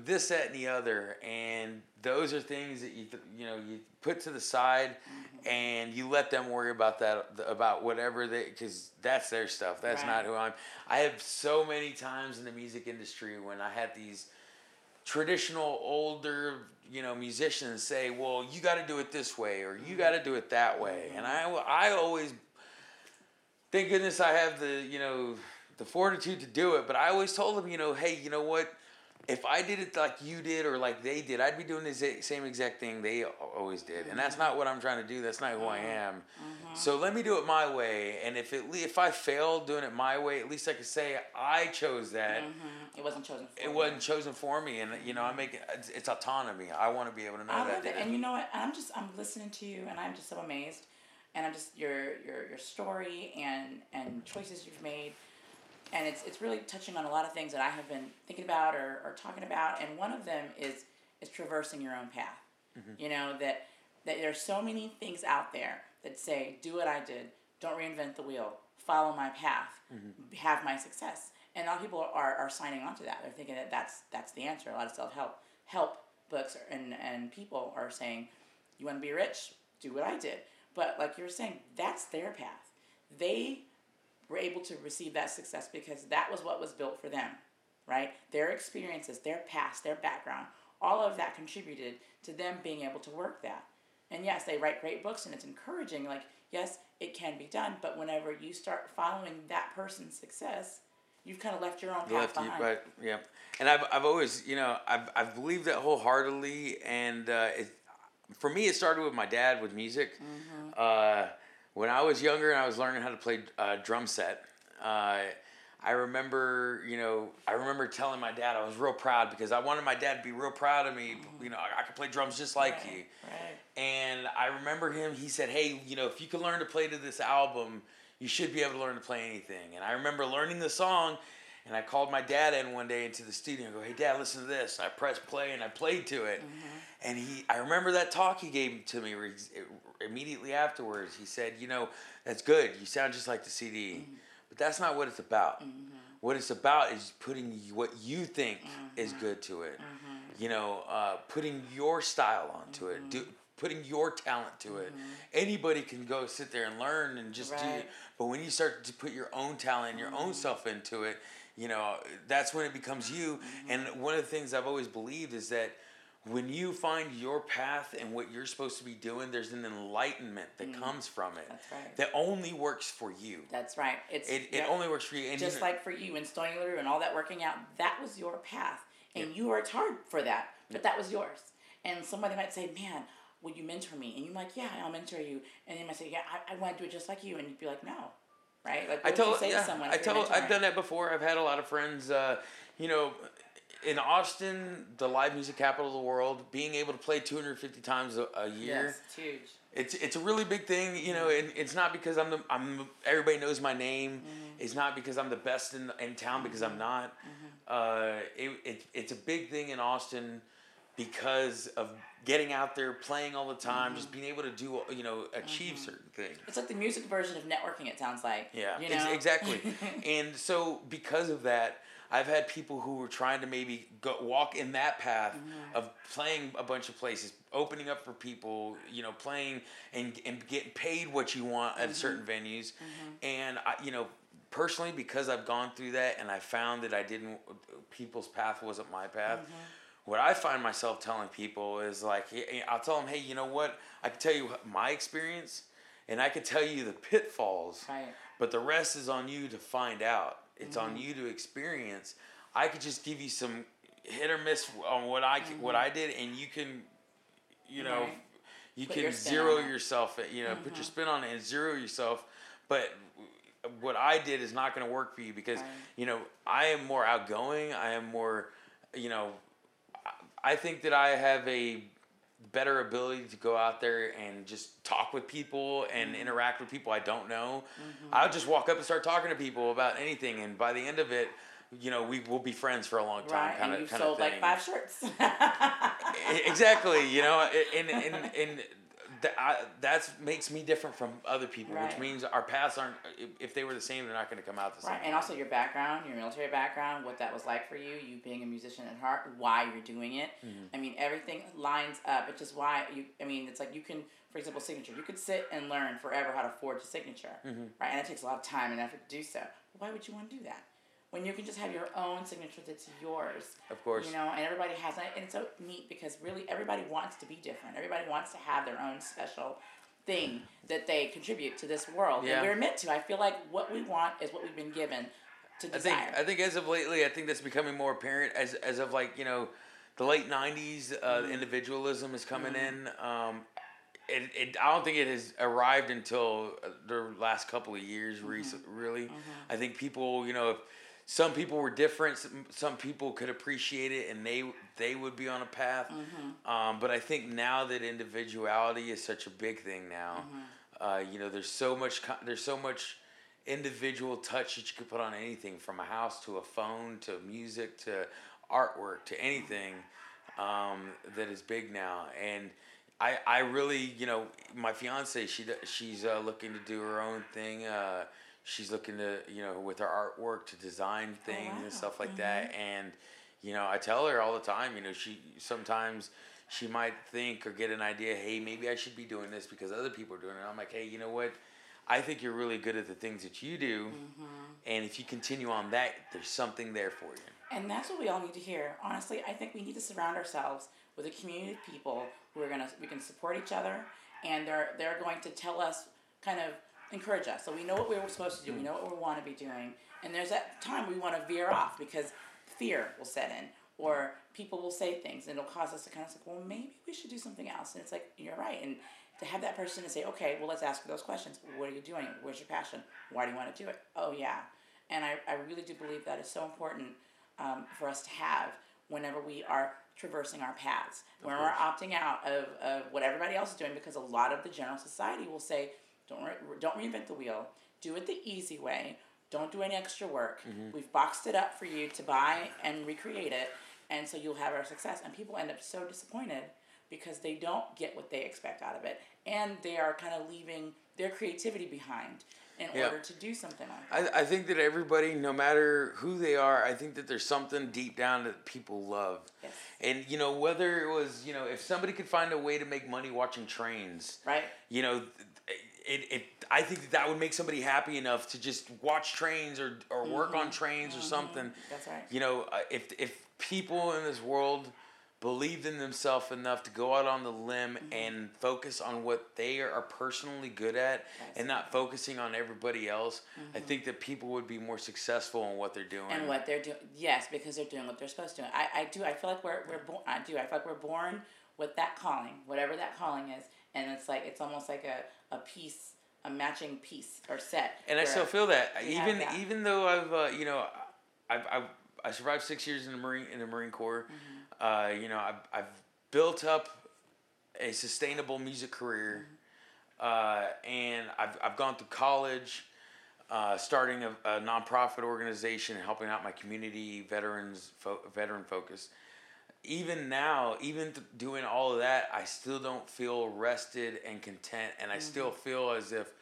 This, that, and the other, and those are things that you you know you put to the side mm-hmm. and you let them worry about that about whatever they because that's their stuff that's right. not who i'm i have so many times in the music industry when i had these traditional older you know musicians say well you got to do it this way or you got to do it that way mm-hmm. and i i always thank goodness i have the you know the fortitude to do it but i always told them you know hey you know what if I did it like you did or like they did, I'd be doing the same exact thing they always did, and that's not what I'm trying to do. That's not who I mm-hmm. am. Mm-hmm. So let me do it my way, and if it if I fail doing it my way, at least I could say I chose that. Mm-hmm. It wasn't chosen. it wasn't chosen for me, and you know I make it. It's autonomy. I want to be able to know I that. Love it. And you know what? I'm just I'm listening to you, and I'm just so amazed and I'm just your your your story and and choices you've made, and it's it's really touching on a lot of things that I have been thinking about or, or talking about, and one of them is is traversing your own path. Mm-hmm. You know that that there's so many things out there that say do what I did, don't reinvent the wheel, follow my path, mm-hmm. have my success, and a lot of people are, are signing on to that. They're thinking that that's that's the answer. A lot of self help help books and and people are saying, you want to be rich, do what I did. But like you were saying, that's their path. They were able to receive that success because that was what was built for them, right? Their experiences, their past, their background, all of that contributed to them being able to work that. And yes, they write great books and it's encouraging. Like, yes, it can be done, but whenever you start following that person's success, you've kind of left your own path left you behind. right yeah and i've, I've always you know i've, I've believed that wholeheartedly and uh, it, for me it started with my dad with music Mm-hmm. uh, when i was younger and i was learning how to play uh, drum set uh, i remember you know i remember telling my dad i was real proud because i wanted my dad to be real proud of me you know i, I could play drums just like Mm-hmm. Right, you right. and I remember him, he said, Hey, you know, if you can learn to play to this album, you should be able to learn to play anything. And I remember learning the song, and I called my dad in one day into the studio and go, Hey, dad, listen to this. I pressed play and I played to it. Mm-hmm. And he, I remember that talk he gave to me re- immediately afterwards. He said, You know, that's good. You sound just like the CD. Mm-hmm. But that's not what it's about. Mm-hmm. What it's about is putting what you think is good to it. You know, uh, putting your style onto it. Do, putting your talent to it. Anybody can go sit there and learn and just do. Right. But when you start to put your own talent and your own self into it, you know, that's when it becomes you. Mm-hmm. And one of the things I've always believed is that when you find your path and what you're supposed to be doing, there's an enlightenment that mm-hmm. comes from it That's right. that only works for you. That's right. It's It, it only works for you. And just you know- like for you in Stoney LaRue and all that working out, that was your path. And you worked hard for that, but that was yours. And somebody might say, Man, will you mentor me? And you're like, Yeah, I'll mentor you. And they might say, Yeah, I, I want to do it just like you. And you'd be like, No. Right? Like, I what would you say yeah, to someone? I tell I've done that before. I've had a lot of friends. Uh, you know, in Austin, the live music capital of the world, being able to play 250 times a, a year. Yes, it's huge. It's it's a really big thing, you know, and it's not because I'm the I'm everybody knows my name. Mm-hmm. It's not because I'm the best in in town because I'm not. Mm-hmm. Uh, it, it it's a big thing in Austin because of getting out there, playing all the time, Mm-hmm. just being able to do you know achieve certain things. It's like the music version of networking, it sounds like. Yeah, You ex- know? exactly. and so because of that, I've had people who were trying to maybe go walk in that path Mm-hmm. of playing a bunch of places, opening up for people, you know, playing and and getting paid what you want Mm-hmm. at certain venues. And I, you know, personally, because I've gone through that and I found that I didn't, people's path wasn't my path. Mm-hmm. What I find myself telling people is like, I'll tell them, hey, you know what? I can tell you my experience, and I can tell you the pitfalls. Right. But the rest is on you to find out. It's Mm-hmm. on you to experience. I could just give you some hit or miss on what I c- what I did, and you can, you know, Mm-hmm. Right. you Put can your zero. Mm-hmm. yourself. You know, put your spin on it and zero yourself. But what I did is not going to work for you because Right. you know I am more outgoing. I am more, you know, I- think that I have a better ability to go out there and just talk with people and Mm-hmm. interact with people I don't know. I'll just walk up and start talking to people about anything, and by the end of it, you know, we will be friends for a long time. Right. Kind and of, you kind sold of thing. like five shirts. Exactly. You know, and and and that I, that's makes me different from other people, which means our paths aren't. if- they were the same, they're not going to come out the same. Right, and also your background, your military background, what that was like for you, you being a musician at heart, why you're doing it. Mm-hmm. I mean, everything lines up. It's just why you. I mean, it's like you can, for example, signature. You could sit and learn forever how to forge a signature, Mm-hmm. right? And it takes a lot of time and effort to do so. Why would you want to do that? When you can just have your own signature that's yours. Of course. You know, and everybody has it, and it's so neat because really everybody wants to be different. Everybody wants to have their own special thing that they contribute to this world. Yeah. And we're meant to. I feel like what we want is what we've been given to I desire. think I think as of lately, I think that's becoming more apparent as as of like you know, the late '90s, uh, Mm-hmm. individualism is coming in. Um, it, it I don't think it has arrived until the last couple of years. Mm-hmm. Really, I think people, you know, if some people were different, some, some people could appreciate it, and they they would be on a path. Mm-hmm. Um, but I think now that individuality is such a big thing now. Mm-hmm. Uh, you know, there's so much. There's so much individual touch that you could put on anything, from a house to a phone to music to artwork to anything um, that is big now. And I, I really, you know, my fiance, she she's uh, looking to do her own thing. Uh, she's looking to, you know, with her artwork to design oh, things wow. and stuff like that. Mm-hmm. And you know, I tell her all the time. You know, she sometimes she might think or get an idea. Hey, maybe I should be doing this because other people are doing it. I'm like, hey, you know what? I think you're really good at the things that you do, mm-hmm. and if you continue on that, there's something there for you. And that's what we all need to hear. Honestly, I think we need to surround ourselves with a community of people who are gonna we can support each other, and they're they're going to tell us kind of encourage us. So we know what we're supposed to do. We know what we want to be doing, and there's that time we want to veer off because fear will set in, or people will say things, and it'll cause us to kind of say, well, maybe we should do something else. And it's like you're right, and to have that person to say, okay, well, let's ask those questions. What are you doing? Where's your passion? Why do you want to do it? Oh yeah, and I, I really do believe that is so important um, for us to have whenever we are traversing our paths. When we're opting out of, of what everybody else is doing, because a lot of the general society will say, don't, re- don't reinvent the wheel, do it the easy way, don't do any extra work. Mm-hmm. We've boxed it up for you to buy and recreate it, and so you'll have our success. And people end up so disappointed because they don't get what they expect out of it, and they are kind of leaving their creativity behind in Yeah. order to do something like that. I, I think that everybody, no matter who they are, I think that there's something deep down that people love. Yes. And you know, whether it was, you know, if somebody could find a way to make money watching trains, Right? you know, it, it I think that, that would make somebody happy enough to just watch trains or, or work on mm-hmm. trains or mm-hmm. something. That's right. You know, uh, if if people in this world believed in themselves enough to go out on the limb mm-hmm. and focus on what they are personally good at Yes. and not focusing on everybody else, I think that people would be more successful in what they're doing. and what they're doing. Yes, because they're doing what they're supposed to. do. I, I do. I feel like we're we're born. I do. I feel like we're born with that calling, whatever that calling is, and it's like it's almost like a a piece, a matching piece or set. And I still feel that even that. even though I've uh, you know I've, I've I survived six years in the marine in the Marine Corps. Mm-hmm. Uh, you know I've I've built up a sustainable music career, Mm-hmm. uh, and I've I've gone through college. Uh, starting a, a nonprofit organization and helping out my community veterans fo- veteran focus even now, even th- doing all of that, I still don't feel rested and content, and I still feel as if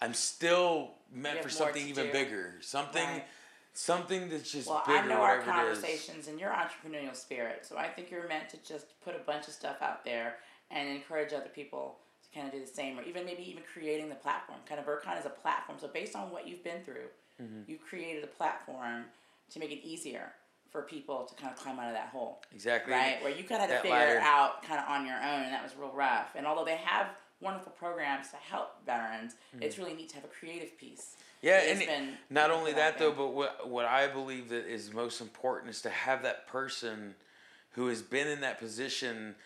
I'm still meant Mm-hmm. for something even do. bigger, something, Right. something that's just Well, bigger, I know our whatever it is. conversations and your entrepreneurial spirit, so I think you're meant to just put a bunch of stuff out there and encourage other people to kind of do the same, or even maybe even creating the platform. Kind of Burcon is a platform, so based on what you've been through, Mm-hmm. you've created a platform to make it easier for people to kind of climb out of that hole. Exactly. Right, where you kind of had to figure ladder. it out kind of on your own, and that was real rough. And although they have wonderful programs to help veterans, it's really neat to have a creative piece. Mm-hmm. Yeah, It's and been not only that though, but what what I believe that is most important is to have that person who has been in that position.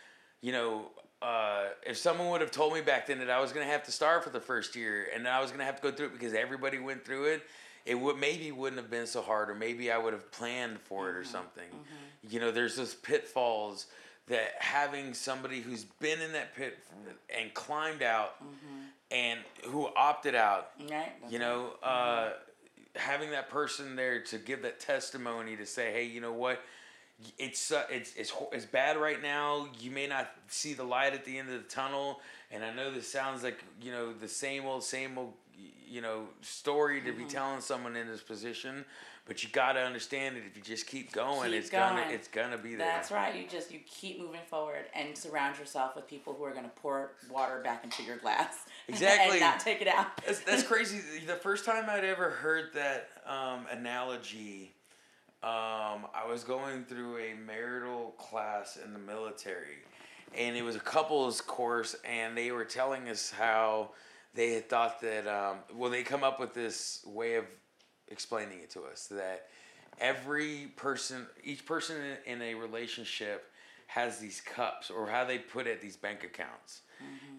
You know, uh, if someone would have told me back then that I was going to have to start for the first year and I was going to have to go through it because everybody went through it, it would maybe wouldn't have been so hard, or maybe I would have planned for it or something. You know, there's those pitfalls that having somebody who's been in that pit and climbed out and who opted out Right? You know uh, having that person there to give that testimony to say hey you know what? It's uh, it's it's it's bad right now. You may not see the light at the end of the tunnel. And i know this sounds like you know the same old same old you know story to be Mm-hmm. telling someone in this position but you got to understand that if you just keep going Keep it's gonna it's gonna be there That's right. You just you keep moving forward and surround yourself with people who are going to pour water back into your glass. Exactly. and not take it out. That's, that's crazy. The first time I'd ever heard that um, analogy, um, I was going through a marital class in the military, and it was a couples course, and they were telling us how they had thought that, um, well, they come up with this way of explaining it to us that every person, each person in, in a relationship has these cups, or how they put it, these bank accounts.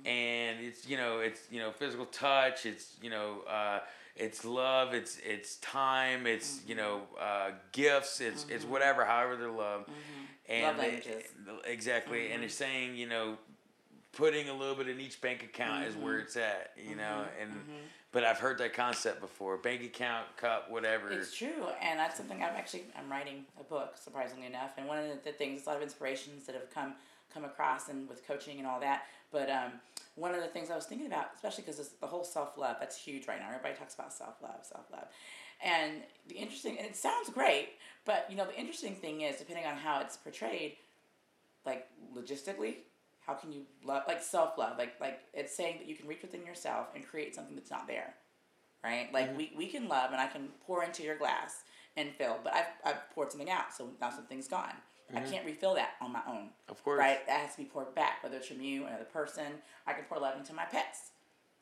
And it's you know it's you know physical touch it's you know uh, it's love it's it's time it's you know uh, gifts it's it's whatever however they're loved. And Love languages. exactly and they're saying you know putting a little bit in each bank account is where mm-hmm. it's at, you know. Mm-hmm. And mm-hmm. but I've heard that concept before: bank account, cup, whatever. It's true, and that's something I'm actually I'm writing a book, surprisingly enough. And one of the, the things, a lot of inspirations that have come come across, and with coaching and all that. But um, one of the things I was thinking about, especially because the whole self love that's huge right now. Everybody talks about self love, self love, and the interesting and it sounds great, but you know the interesting thing is depending on how it's portrayed, like logistically, how can you love like self love like like it's saying that you can reach within yourself and create something that's not there right? Like mm-hmm. we, we can love and i can pour into your glass and fill but i've, I've poured something out so now something's gone. I mm-hmm. can't refill that on my own Of course. right? That has to be poured back whether it's from you another person. I can pour love into my pets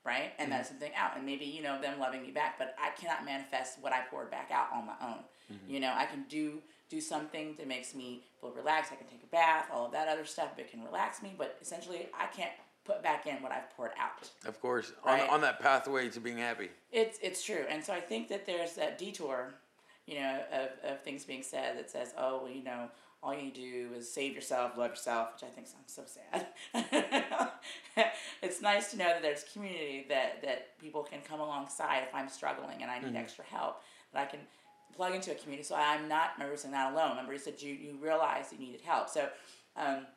right? And mm-hmm. that's something out and maybe you know them loving me back but i cannot manifest what i poured back out on my own. You know i can do do something that makes me feel relaxed i can take a bath all of that other stuff that can relax me but essentially i can't put back in what i've poured out Of course, Right. on on that pathway to being happy. it's it's true, and so I think that there's that detour, you know, of, of things being said that says, oh, well, you know, all you do is save yourself, love yourself, which I think sounds so sad. it's nice to know that there's community that that people can come alongside if I'm struggling and I need mm-hmm. extra help, that I can plug into a community. So I'm not, remember saying not alone. Remember you said you you realized you needed help. So. Um,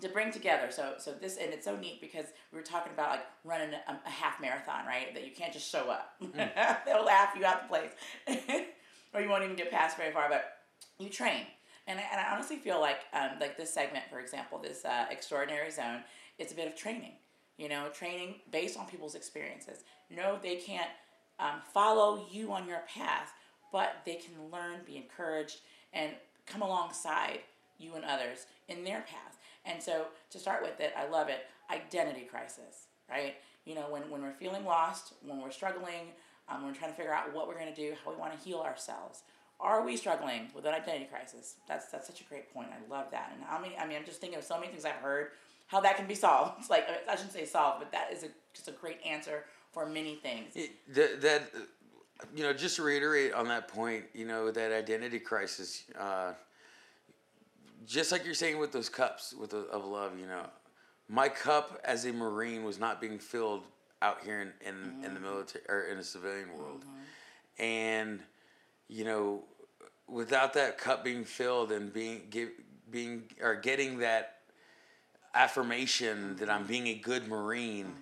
to bring together. So so this and it's so neat because we were talking about like running a, a half marathon, right? That you can't just show up. They'll laugh you out the place, or you won't even get past very far. But you train, and I, and I honestly feel like um, like this segment, for example, this uh, extraordinary zone, it's a bit of training. You know, training based on people's experiences. No, they can't um, follow you on your path, but they can learn, be encouraged, and come alongside you and others in their path. And so to start with it, I love it. Identity crisis, right? You know, when, when we're feeling lost, when we're struggling, um, when we're trying to figure out what we're going to do, how we want to heal ourselves. Are we struggling with an identity crisis? That's that's such a great point. I love that. And how many? I mean, I'm just thinking of so many things I've heard how that can be solved. It's like I shouldn't say solved, but that is a, just a great answer for many things. It, that, that you know, just to reiterate on that point, you know, that identity crisis. Uh, just like you're saying with those cups with the, of love, you know, my cup as a marine was not being filled out here in in, in the mm-hmm. military or in the civilian world, mm-hmm. and you know, without that cup being filled and being give, being or getting that affirmation that I'm mm-hmm. being a good marine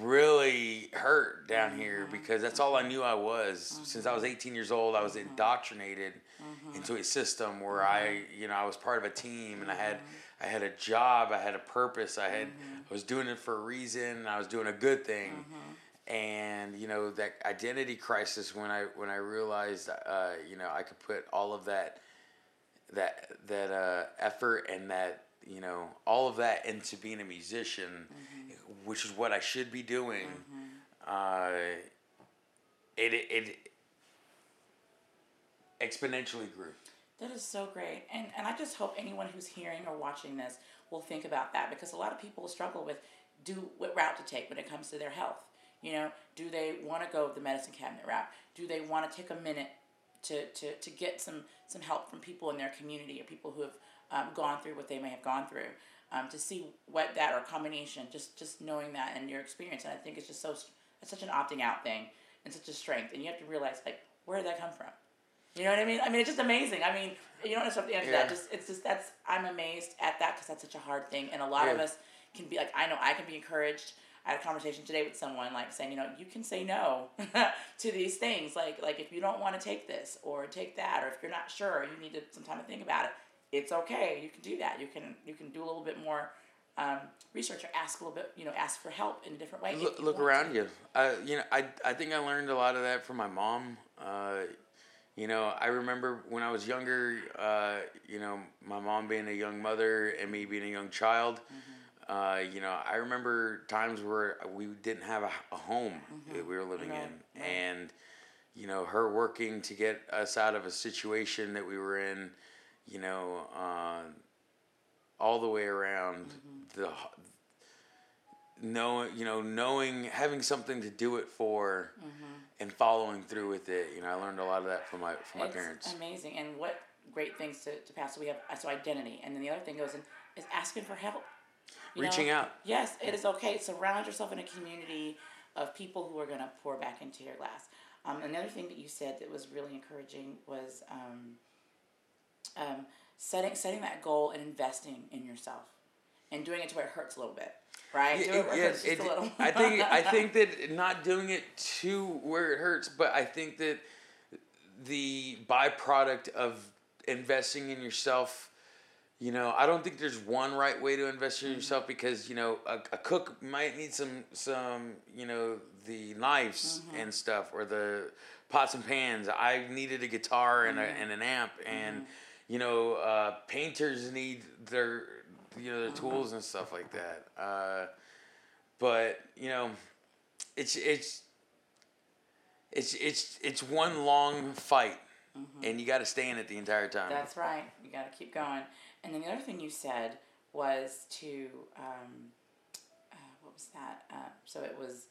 really hurt down here mm-hmm. because that's all I knew I was. Since I was mm-hmm. 18 years old, I was mm-hmm. indoctrinated into a system where I, you know, I was part of a team and I had I had a job, I had a purpose, I had I was doing it for a reason, I was doing a good thing. And you know that identity crisis when I when I realized uh, you know I could put all of that that that uh, effort and that you know all of that into being a musician, which is what I should be doing. Uh, it, it it exponentially grew. That is so great. And and I just hope anyone who's hearing or watching this will think about that because a lot of people struggle with do what route to take when it comes to their health. You know, do they want to go the medicine cabinet route? Do they want to take a minute to, to, to get some, some help from people in their community or people who have um, gone through what they may have gone through? Um, to see what that or combination, just just knowing that and your experience, and I think it's just so it's such an opting out thing and such a strength, and you have to realize like where did that come from? You know what I mean? I mean, it's just amazing. I mean, you don't have to answer Yeah. that. Just it's just that's I'm amazed at that because that's such a hard thing, and a lot of us can be like I know I can be encouraged. I had a conversation today with someone like saying, you know, you can say no to these things. Like like if you don't want to take this or take that, or if you're not sure, you need to some time to think about it. It's okay. You can do that. You can you can do a little bit more um, research or ask a little bit. You know, ask for help in a different way. Look, look around to. you. I, you know, I, I think I learned a lot of that from my mom. Uh, you know, I remember when I was younger, uh, you know, my mom being a young mother and me being a young child. Uh, you know, I remember times where we didn't have a, a home that we were living Right, in, right. and you know, her working to get us out of a situation that we were in. You know, uh, all the way around the h- knowing you know knowing having something to do it for and following through with it you know i learned a lot of that from my from my it's parents amazing, and what great things to, to pass. So we have so identity, and then the other thing goes in is asking for help. You Reaching know? out. Yes, it is okay. Surround yourself in a community of people who are going to pour back into your glass. Um, another thing that you said that was really encouraging was um, um, setting setting that goal and investing in yourself and doing it to where it hurts a little bit, right? Do it it yeah, it- a little. I think I think that not doing it to where it hurts, but I think that the byproduct of investing in yourself, you know, I don't think there's one right way to invest Mm-hmm. in yourself because you know a, a cook might need some some you know the knives Mm-hmm. and stuff or the pots and pans. I needed a guitar and, Mm-hmm. a, and an amp and. You know, uh, painters need their, you know, their Mm-hmm. tools and stuff like that. Uh, but you know it's it's it's it's it's one long fight and you got to stay in it the entire time Mm-hmm. That's right. You got to keep going. And then the other thing you said was to um, uh, what was that? Uh, so it was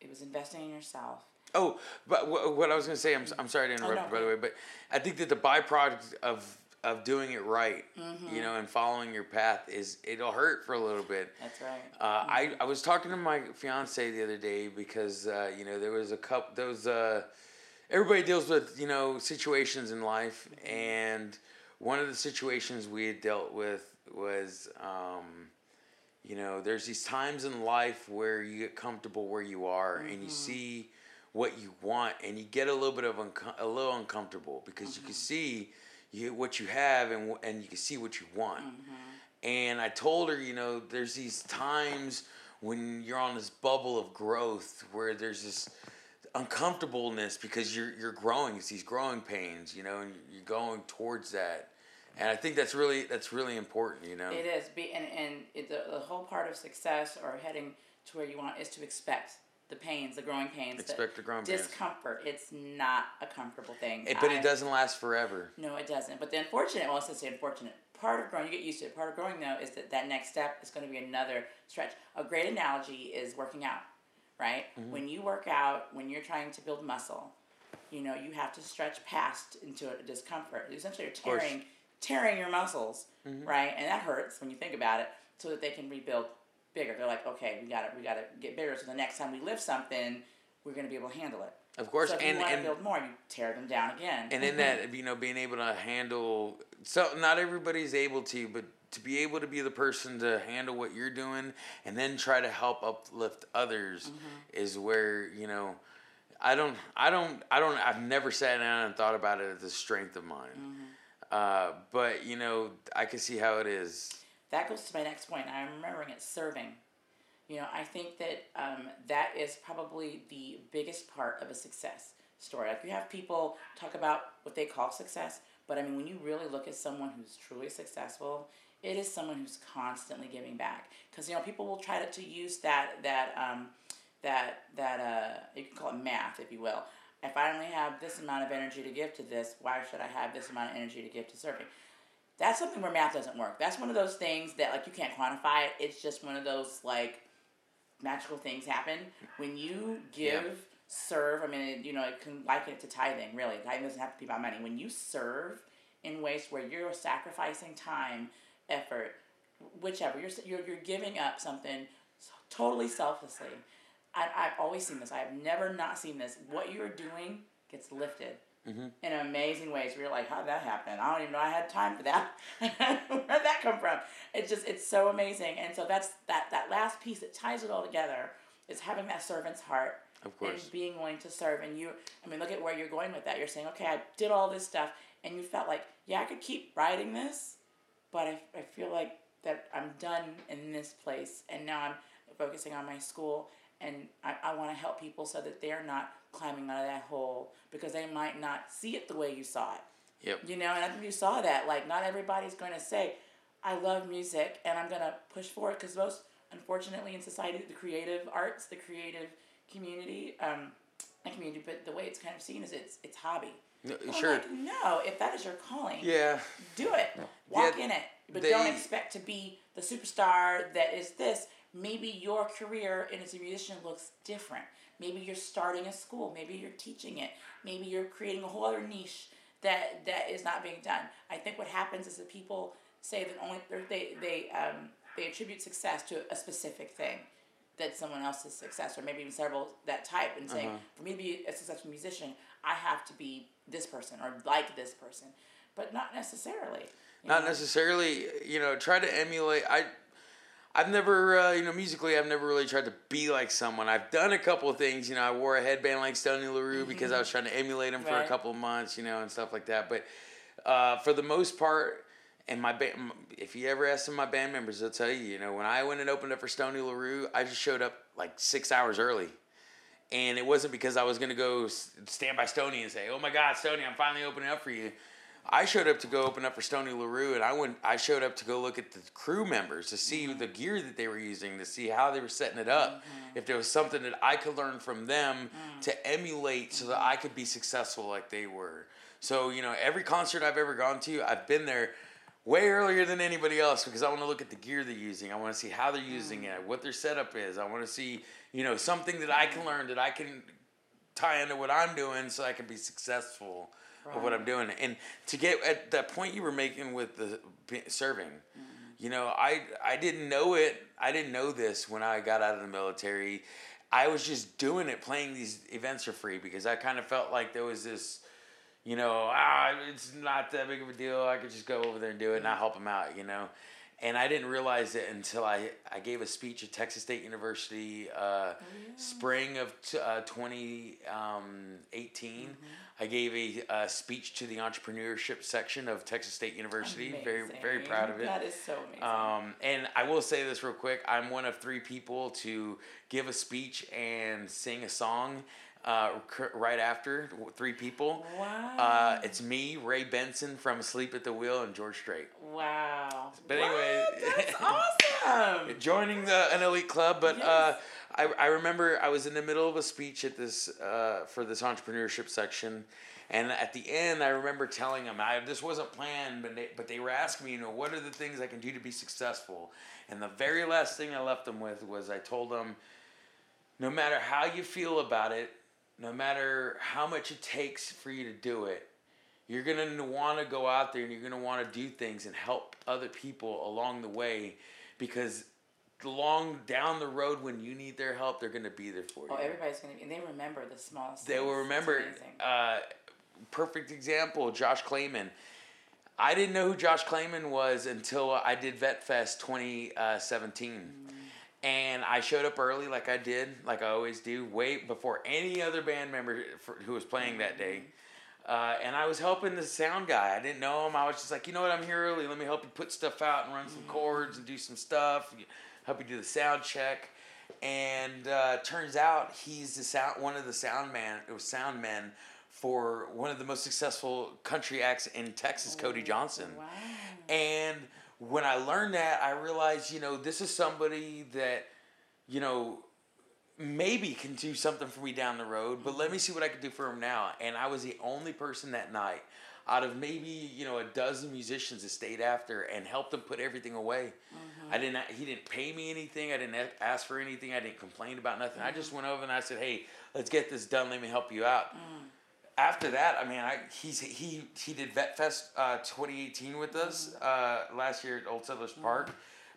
it was investing in yourself. oh but wh- what i was going to say I'm, I'm sorry to interrupt no, you by the way but i think that the byproduct of of doing it right Mm-hmm. you know and following your path is it'll hurt for a little bit. That's right. Uh, I, I was talking to my fiance the other day because uh, you know there was a couple there was uh, everybody deals with you know situations in life. And one of the situations we had dealt with was um, you know there's these times in life where you get comfortable where you are and you see what you want and you get a little bit of unco- a little uncomfortable because you can see you what you have and and you can see what you want mm-hmm. and I told her, you know, there's these times when you're on this bubble of growth where there's this uncomfortableness because you're you're growing. It's these growing pains, you know, and you're going towards that. And I think that's really that's really important, you know. It is. Be and and it, the, the whole part of success or heading to where you want is to expect the pains, the growing pains, Expect the growing pains. discomfort. It's not a comfortable thing. It- but I- it doesn't last forever. No, it doesn't. But the unfortunate, well, just say unfortunate part of growing, you get used to it. Part of growing though is that that next step is going to be another stretch. A great analogy is working out, right? Mm-hmm. When you work out, when you're trying to build muscle, you know, you have to stretch past into a discomfort. Essentially, you're tearing, tearing your muscles, mm-hmm. right? And that hurts when you think about it, so that they can rebuild bigger. They're like, okay, we got to, we got to get bigger. So the next time we lift something, we're going to be able to handle it. Of course, So if and you want to and build more, you tear them down again. and in that you know being able to handle so not everybody's able to but to be able to be the person to handle what you're doing and then try to help uplift others is where you know i don't i don't i don't i've never sat down and thought about it as a strength of mine uh, but you know i can see how it is that goes to my next point. I'm remembering it serving. You know, I think that um, that is probably the biggest part of a success story. Like you have people talk about what they call success, but I mean, when you really look at someone who's truly successful, it is someone who's constantly giving back. Because you know, people will try to, to use that that um, that that uh, you can call it math, if you will. If I only have this amount of energy to give to this, why should I have this amount of energy to give to serving? That's something where math doesn't work. That's one of those things that like you can't quantify it. It's just one of those like magical things happen when you give, Yeah. serve. I mean, it, you know, it can liken it to tithing. Really, tithing doesn't have to be about money. When you serve in ways where you're sacrificing time, effort, whichever you're you're, you're giving up something totally selflessly. I, I've always seen this. I have never not seen this. What you're doing gets lifted Mm-hmm. in amazing ways. Where you're like, how did that happen? I don't even know I had time for that. Where did that come from? It's just it's so amazing. And so that's that that last piece that ties it all together is having that servant's heart. Of course. And being willing to serve. And you I mean look at where you're going with that. You're saying, Okay, I did all this stuff and you felt like, yeah, I could keep writing this, but I, I feel like that I'm done in this place and now I'm focusing on my school and I, I want to help people so that they're not climbing out of that hole because they might not see it the way you saw it. yep You know, and I think you saw that. Like, not everybody's going to say, I love music and I'm going to push for it because most, unfortunately, in society, the creative arts, the creative community, um, not community, but the way it's kind of seen is it's it's hobby. No, I'm sure like, no, if that is your calling, yeah do it. Walk Yeah, in it. But they- don't expect to be the superstar that is this. Maybe your career and as a musician looks different. Maybe you're starting a school. Maybe you're teaching it. Maybe you're creating a whole other niche that that is not being done. I think what happens is that people say that only they they um, they attribute success to a specific thing that someone else's success or maybe even several that type and saying Uh-huh. for me to be a successful musician i have to be this person or like this person but not necessarily Not know? necessarily, you know, try to emulate. I, I've never, uh, you know, musically, I've never really tried to be like someone. I've done a couple of things, you know. I wore a headband like Stoney LaRue because I was trying to emulate him for a Mm-hmm. Couple of months, you know, and stuff like that. But uh, for the most part, and my band, if you ever ask some of my band members, they'll tell you, you know, when I went and opened up for Stoney LaRue, I just showed up like six hours early. And it wasn't because I was going to go stand by Stoney and say, "Oh my God, Stoney, I'm finally opening up for you." I showed up to go open up for Stoney LaRue, and I went. I showed up to go look at the crew members to see mm-hmm. the gear that they were using, to see how they were setting it up. Mm-hmm. If there was something that I could learn from them mm. to emulate, so that I mm-hmm. could be successful like they were. So you know, every concert I've ever gone to, I've been there way earlier than anybody else because I want to look at the gear they're using. I want to see how they're using mm. it, what their setup is. I want to see, you know, something that I can mm. learn that I can tie into what I'm doing so I can be successful of what I'm doing. And to get at that point you were making with the serving, you know, I I didn't know it. I didn't know this when I got out of the military. I was just doing it, playing these events for free because I kind of felt like there was this you know, ah, it's not that big of a deal. I could just go over there and do it, and I help them out, you know. And I didn't realize it until I, I gave a speech at Texas State University, uh, spring of t- uh, 2018. I gave a, uh speech to the entrepreneurship section of Texas State University. Very very proud of it. that is so amazing Um, and I will say this real quick. I'm one of three people to give a speech and sing a song uh, right after. Three people. wow Uh, it's me, Ray Benson from Asleep at the Wheel, and George Strait. wow But anyway- that's awesome Joining the an elite club, but uh, I, I remember I was in the middle of a speech at this uh, for this entrepreneurship section, and at the end I remember telling them I this wasn't planned, but they, but they were asking me, you know, what are the things I can do to be successful, and the very last thing I left them with was I told them, no matter how you feel about it, no matter how much it takes for you to do it, you're gonna want to go out there and you're gonna want to do things and help other people along the way, because long down the road when you need their help, they're gonna be there for you. oh everybody's gonna be and they remember the smallest They will things. Remember. Uh, perfect example, Josh Clayman. I didn't know who Josh Clayman was until I did Vet Fest 2017. And I showed up early, like I did, like I always do, way before any other band member for, who was playing that day. Uh, and I was helping the sound guy. I didn't know him. I was just like, you know what? I'm here early. Let me help you put stuff out and run some cords and do some stuff. Help you do the sound check. And uh, turns out he's the sound one of the sound man. It was sound men for one of the most successful country acts in Texas, Cody Johnson. wow And when I learned that, I realized, you know, this is somebody that, you know, maybe can do something for me down the road, but let me mm-hmm. see what I can do for him now. And I was the only person that night out of maybe, you know, a dozen musicians that stayed after and helped him put everything away. I mm-hmm. didn't he didn't pay me anything. I didn't ask for anything. I didn't complain about nothing. I just mm-hmm. went over and I said, "Hey, let's get this done. Let me help you out." Mm. After that, I mean, I he's he he did Vet Fest uh, 2018 with us uh, last year at Old Settlers Park.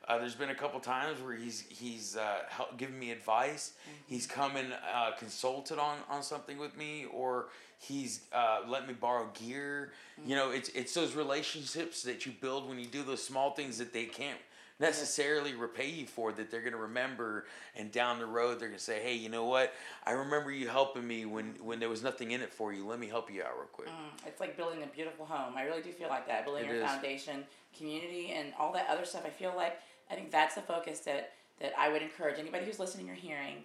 Uh, there's been a couple times where he's he's uh, helped given me advice. He's come and uh, consulted on on something with me, or he's uh, let me borrow gear. You know, it's it's those relationships that you build when you do those small things that they can't necessarily repay you for that they're going to remember and down the road they're going to say hey you know what i remember you helping me when when there was nothing in it for you let me help you out real quick Mm, it's like building a beautiful home. I really do feel like that. Building It your is. foundation, community, and all that other stuff. I feel like I think that's the focus that that I would encourage anybody who's listening or hearing.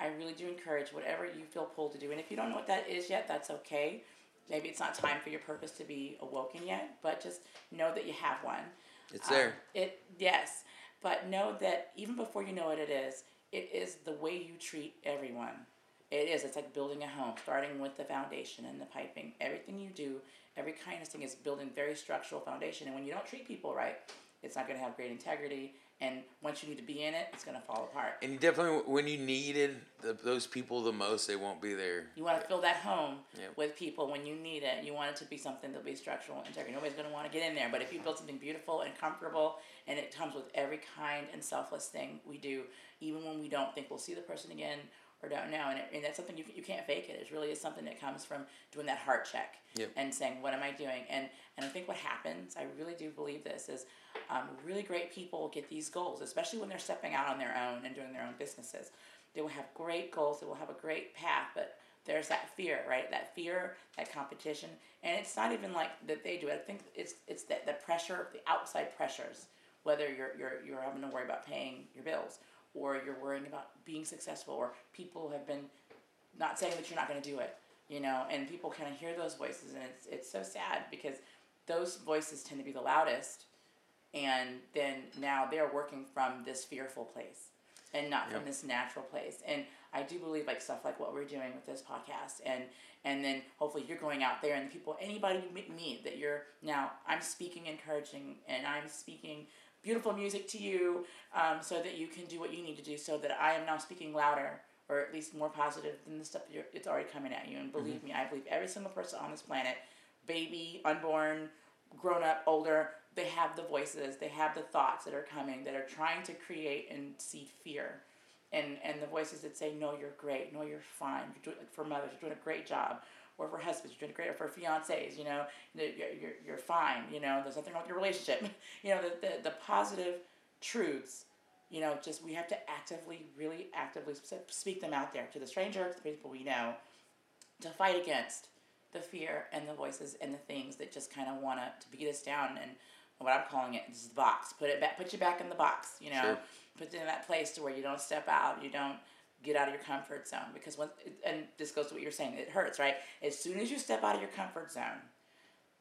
I really do encourage whatever you feel pulled to do. And if you don't know what that is yet, that's okay. Maybe it's not time for your purpose to be awoken yet, but just know that you have one. It's Um, there it yes, but know that even before you know what it is, it is the way you treat everyone. It is. It's like building a home, starting with the foundation and the piping. Everything you do, every kindness thing is building very structural foundation. And when you don't treat people right, It's not going to have great integrity. And once you need to be in it, it's going to fall apart. And definitely, when you needed the, those people the most, they won't be there. You want to fill that home Yep. with people when you need it. You want it to be something that'll be structural integrity. Nobody's going to want to get in there. But if you build something beautiful and comfortable, and it comes with every kind and selfless thing we do, even when we don't think we'll see the person again or don't know, and, it, and that's something you, you can't fake it. It really is something that comes from doing that heart check Yep. and saying, "What am I doing?" And and I think what happens, I really do believe this is, um, really great people get these goals, especially when they're stepping out on their own and doing their own businesses. They will have great goals. They will have a great path, but there's that fear, right? That fear, that competition, and it's not even like that they do it. I think it's it's that the pressure, the outside pressures, whether you're you're you're having to worry about paying your bills, or you're worrying about being successful, or people have been not saying that you're not going to do it, you know, and people kind of hear those voices, and it's it's so sad because those voices tend to be the loudest, and then now they're working from this fearful place, and not from this natural place. And I do believe like stuff like what we're doing with this podcast, and and then hopefully you're going out there and the people anybody you meet- meet that you're now I'm speaking encouraging and I'm speaking beautiful music to you um, so that you can do what you need to do so that I am now speaking louder or at least more positive than the stuff you're, it's already coming at you. And believe me, I believe every single person on this planet, baby, unborn, grown up, older, they have the voices, they have the thoughts that are coming that are trying to create and seed fear. And, and the voices that say, no, you're great, no, you're fine, you're doing, for mothers, you're doing a great job, or for husbands, you're doing great, or for fiancés, you know, you're, you're, you're fine, you know, there's nothing wrong with your relationship. you know, the, the, the positive truths you know, just we have to actively, really actively speak them out there to the stranger, to the people we know, to fight against the fear and the voices and the things that just kind of want to beat us down. And what I'm calling it is the box. Put it back. Put you back in the box. You know, Sure. put it in that place to where you don't step out. You don't get out of your comfort zone because once and this goes to what you're saying. It hurts, right? As soon as you step out of your comfort zone,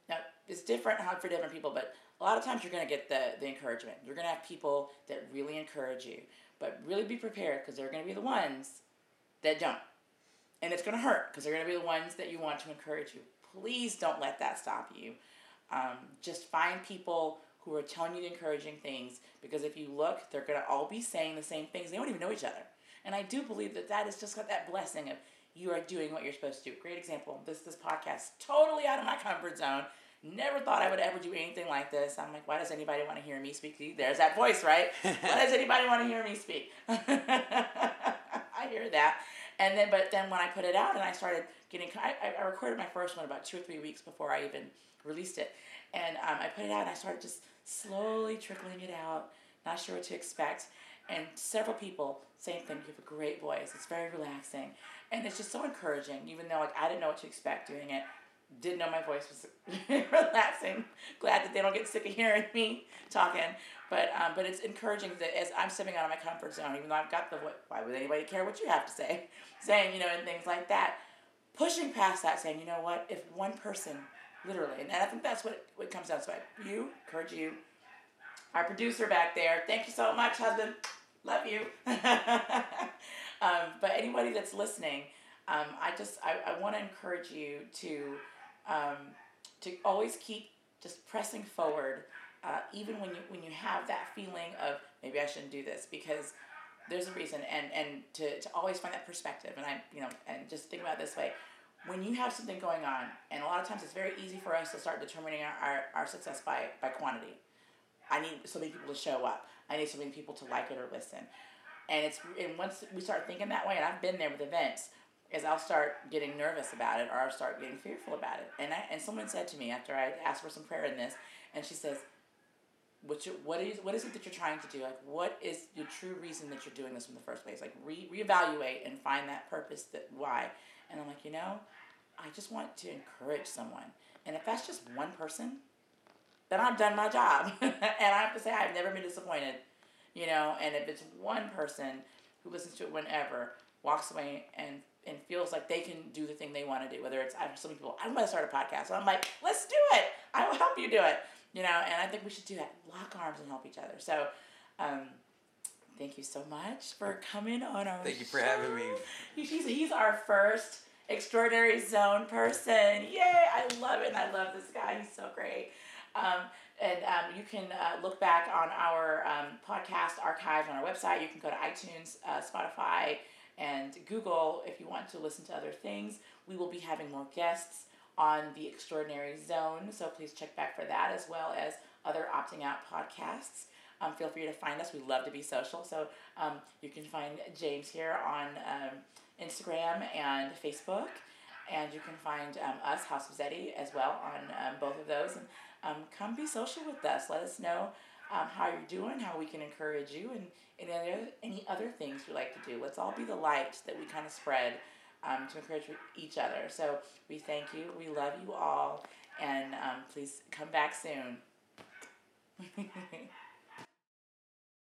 now it's different how for different people, but a lot of times you're gonna get the the encouragement. You're gonna have people that really encourage you, but really be prepared because they're gonna be the ones that don't, and it's gonna hurt because they're gonna be the ones that you want to encourage you. Please don't let that stop you. Um, just find people who are telling you the encouraging things because if you look, they're gonna all be saying the same things. They don't even know each other, and I do believe that that is just got that blessing of you are doing what you're supposed to do. Great example. This this podcast totally out of my comfort zone. Never thought I would ever do anything like this. I'm like, why does anybody want to hear me speak? There's that voice, right? why does anybody want to hear me speak? I hear that. And then, but then when I put it out and I started getting, I, I- recorded my first one about two or three weeks before I even released it. And um, I put it out and I started just slowly trickling it out, not sure what to expect. And several people, same thing, you have a great voice. It's very relaxing. And it's just so encouraging, even though like I didn't know what to expect doing it. Didn't know my voice was relaxing. Glad that they don't get sick of hearing me talking. But um, but it's encouraging that as I'm stepping out of my comfort zone, even though I've got the what, why would anybody care what you have to say, saying you know and things like that, pushing past that, saying you know what, if one person, literally, and I think that's what it, what comes down. So I, you encourage you, our producer back there. Thank you so much, husband. Love you. um, but anybody that's listening, um, I just I, I want to encourage you to um, to always keep just pressing forward, uh, even when you when you have that feeling of maybe I shouldn't do this because there's a reason, and and to, to always find that perspective, and I you know and just think about it this way. When you have something going on, and a lot of times it's very easy for us to start determining our, our, our success by, by quantity. I need so many people to show up. I need so many people to like it or listen. And it's and once we start thinking that way, and I've been there with events, is I'll start getting nervous about it or I'll start getting fearful about it. And I and someone said to me after I asked for some prayer in this, and she says, "What you what is what is it that you're trying to do? Like what is the true reason that you're doing this in the first place? Like re reevaluate and find that purpose that why." And I'm like, you know, I just want to encourage someone, and if that's just one person, then I've done my job. and I have to say, I've never been disappointed, you know. And if it's one person who listens to it whenever, walks away and and feels like they can do the thing they want to do, whether it's I have some people, I'm going to start a podcast. So I'm like, let's do it. I will help you do it, you know. And I think we should do that. Lock arms and help each other. So. Um, Thank you so much for coming on our Thank you for having me. He's, he's our first extraordinary zone person. Yay! I love it. and I love this guy. He's so great. Um, and um, you can uh, look back on our um, podcast archives on our website. You can go to iTunes, uh, Spotify, and Google if you want to listen to other things. We will be having more guests on the Extraordinary Zone, so please check back for that as well as other opting out podcasts. Um, feel free to find us. We love to be social, so um, you can find James here on um, Instagram and Facebook, and you can find um, us, House of Zeddy, as well on um, both of those. And um, come be social with us. Let us know um, how you're doing, how we can encourage you, and, and any other, any other things you like to do. Let's all be the light that we kind of spread um, to encourage each other. So we thank you. We love you all. And um, please come back soon.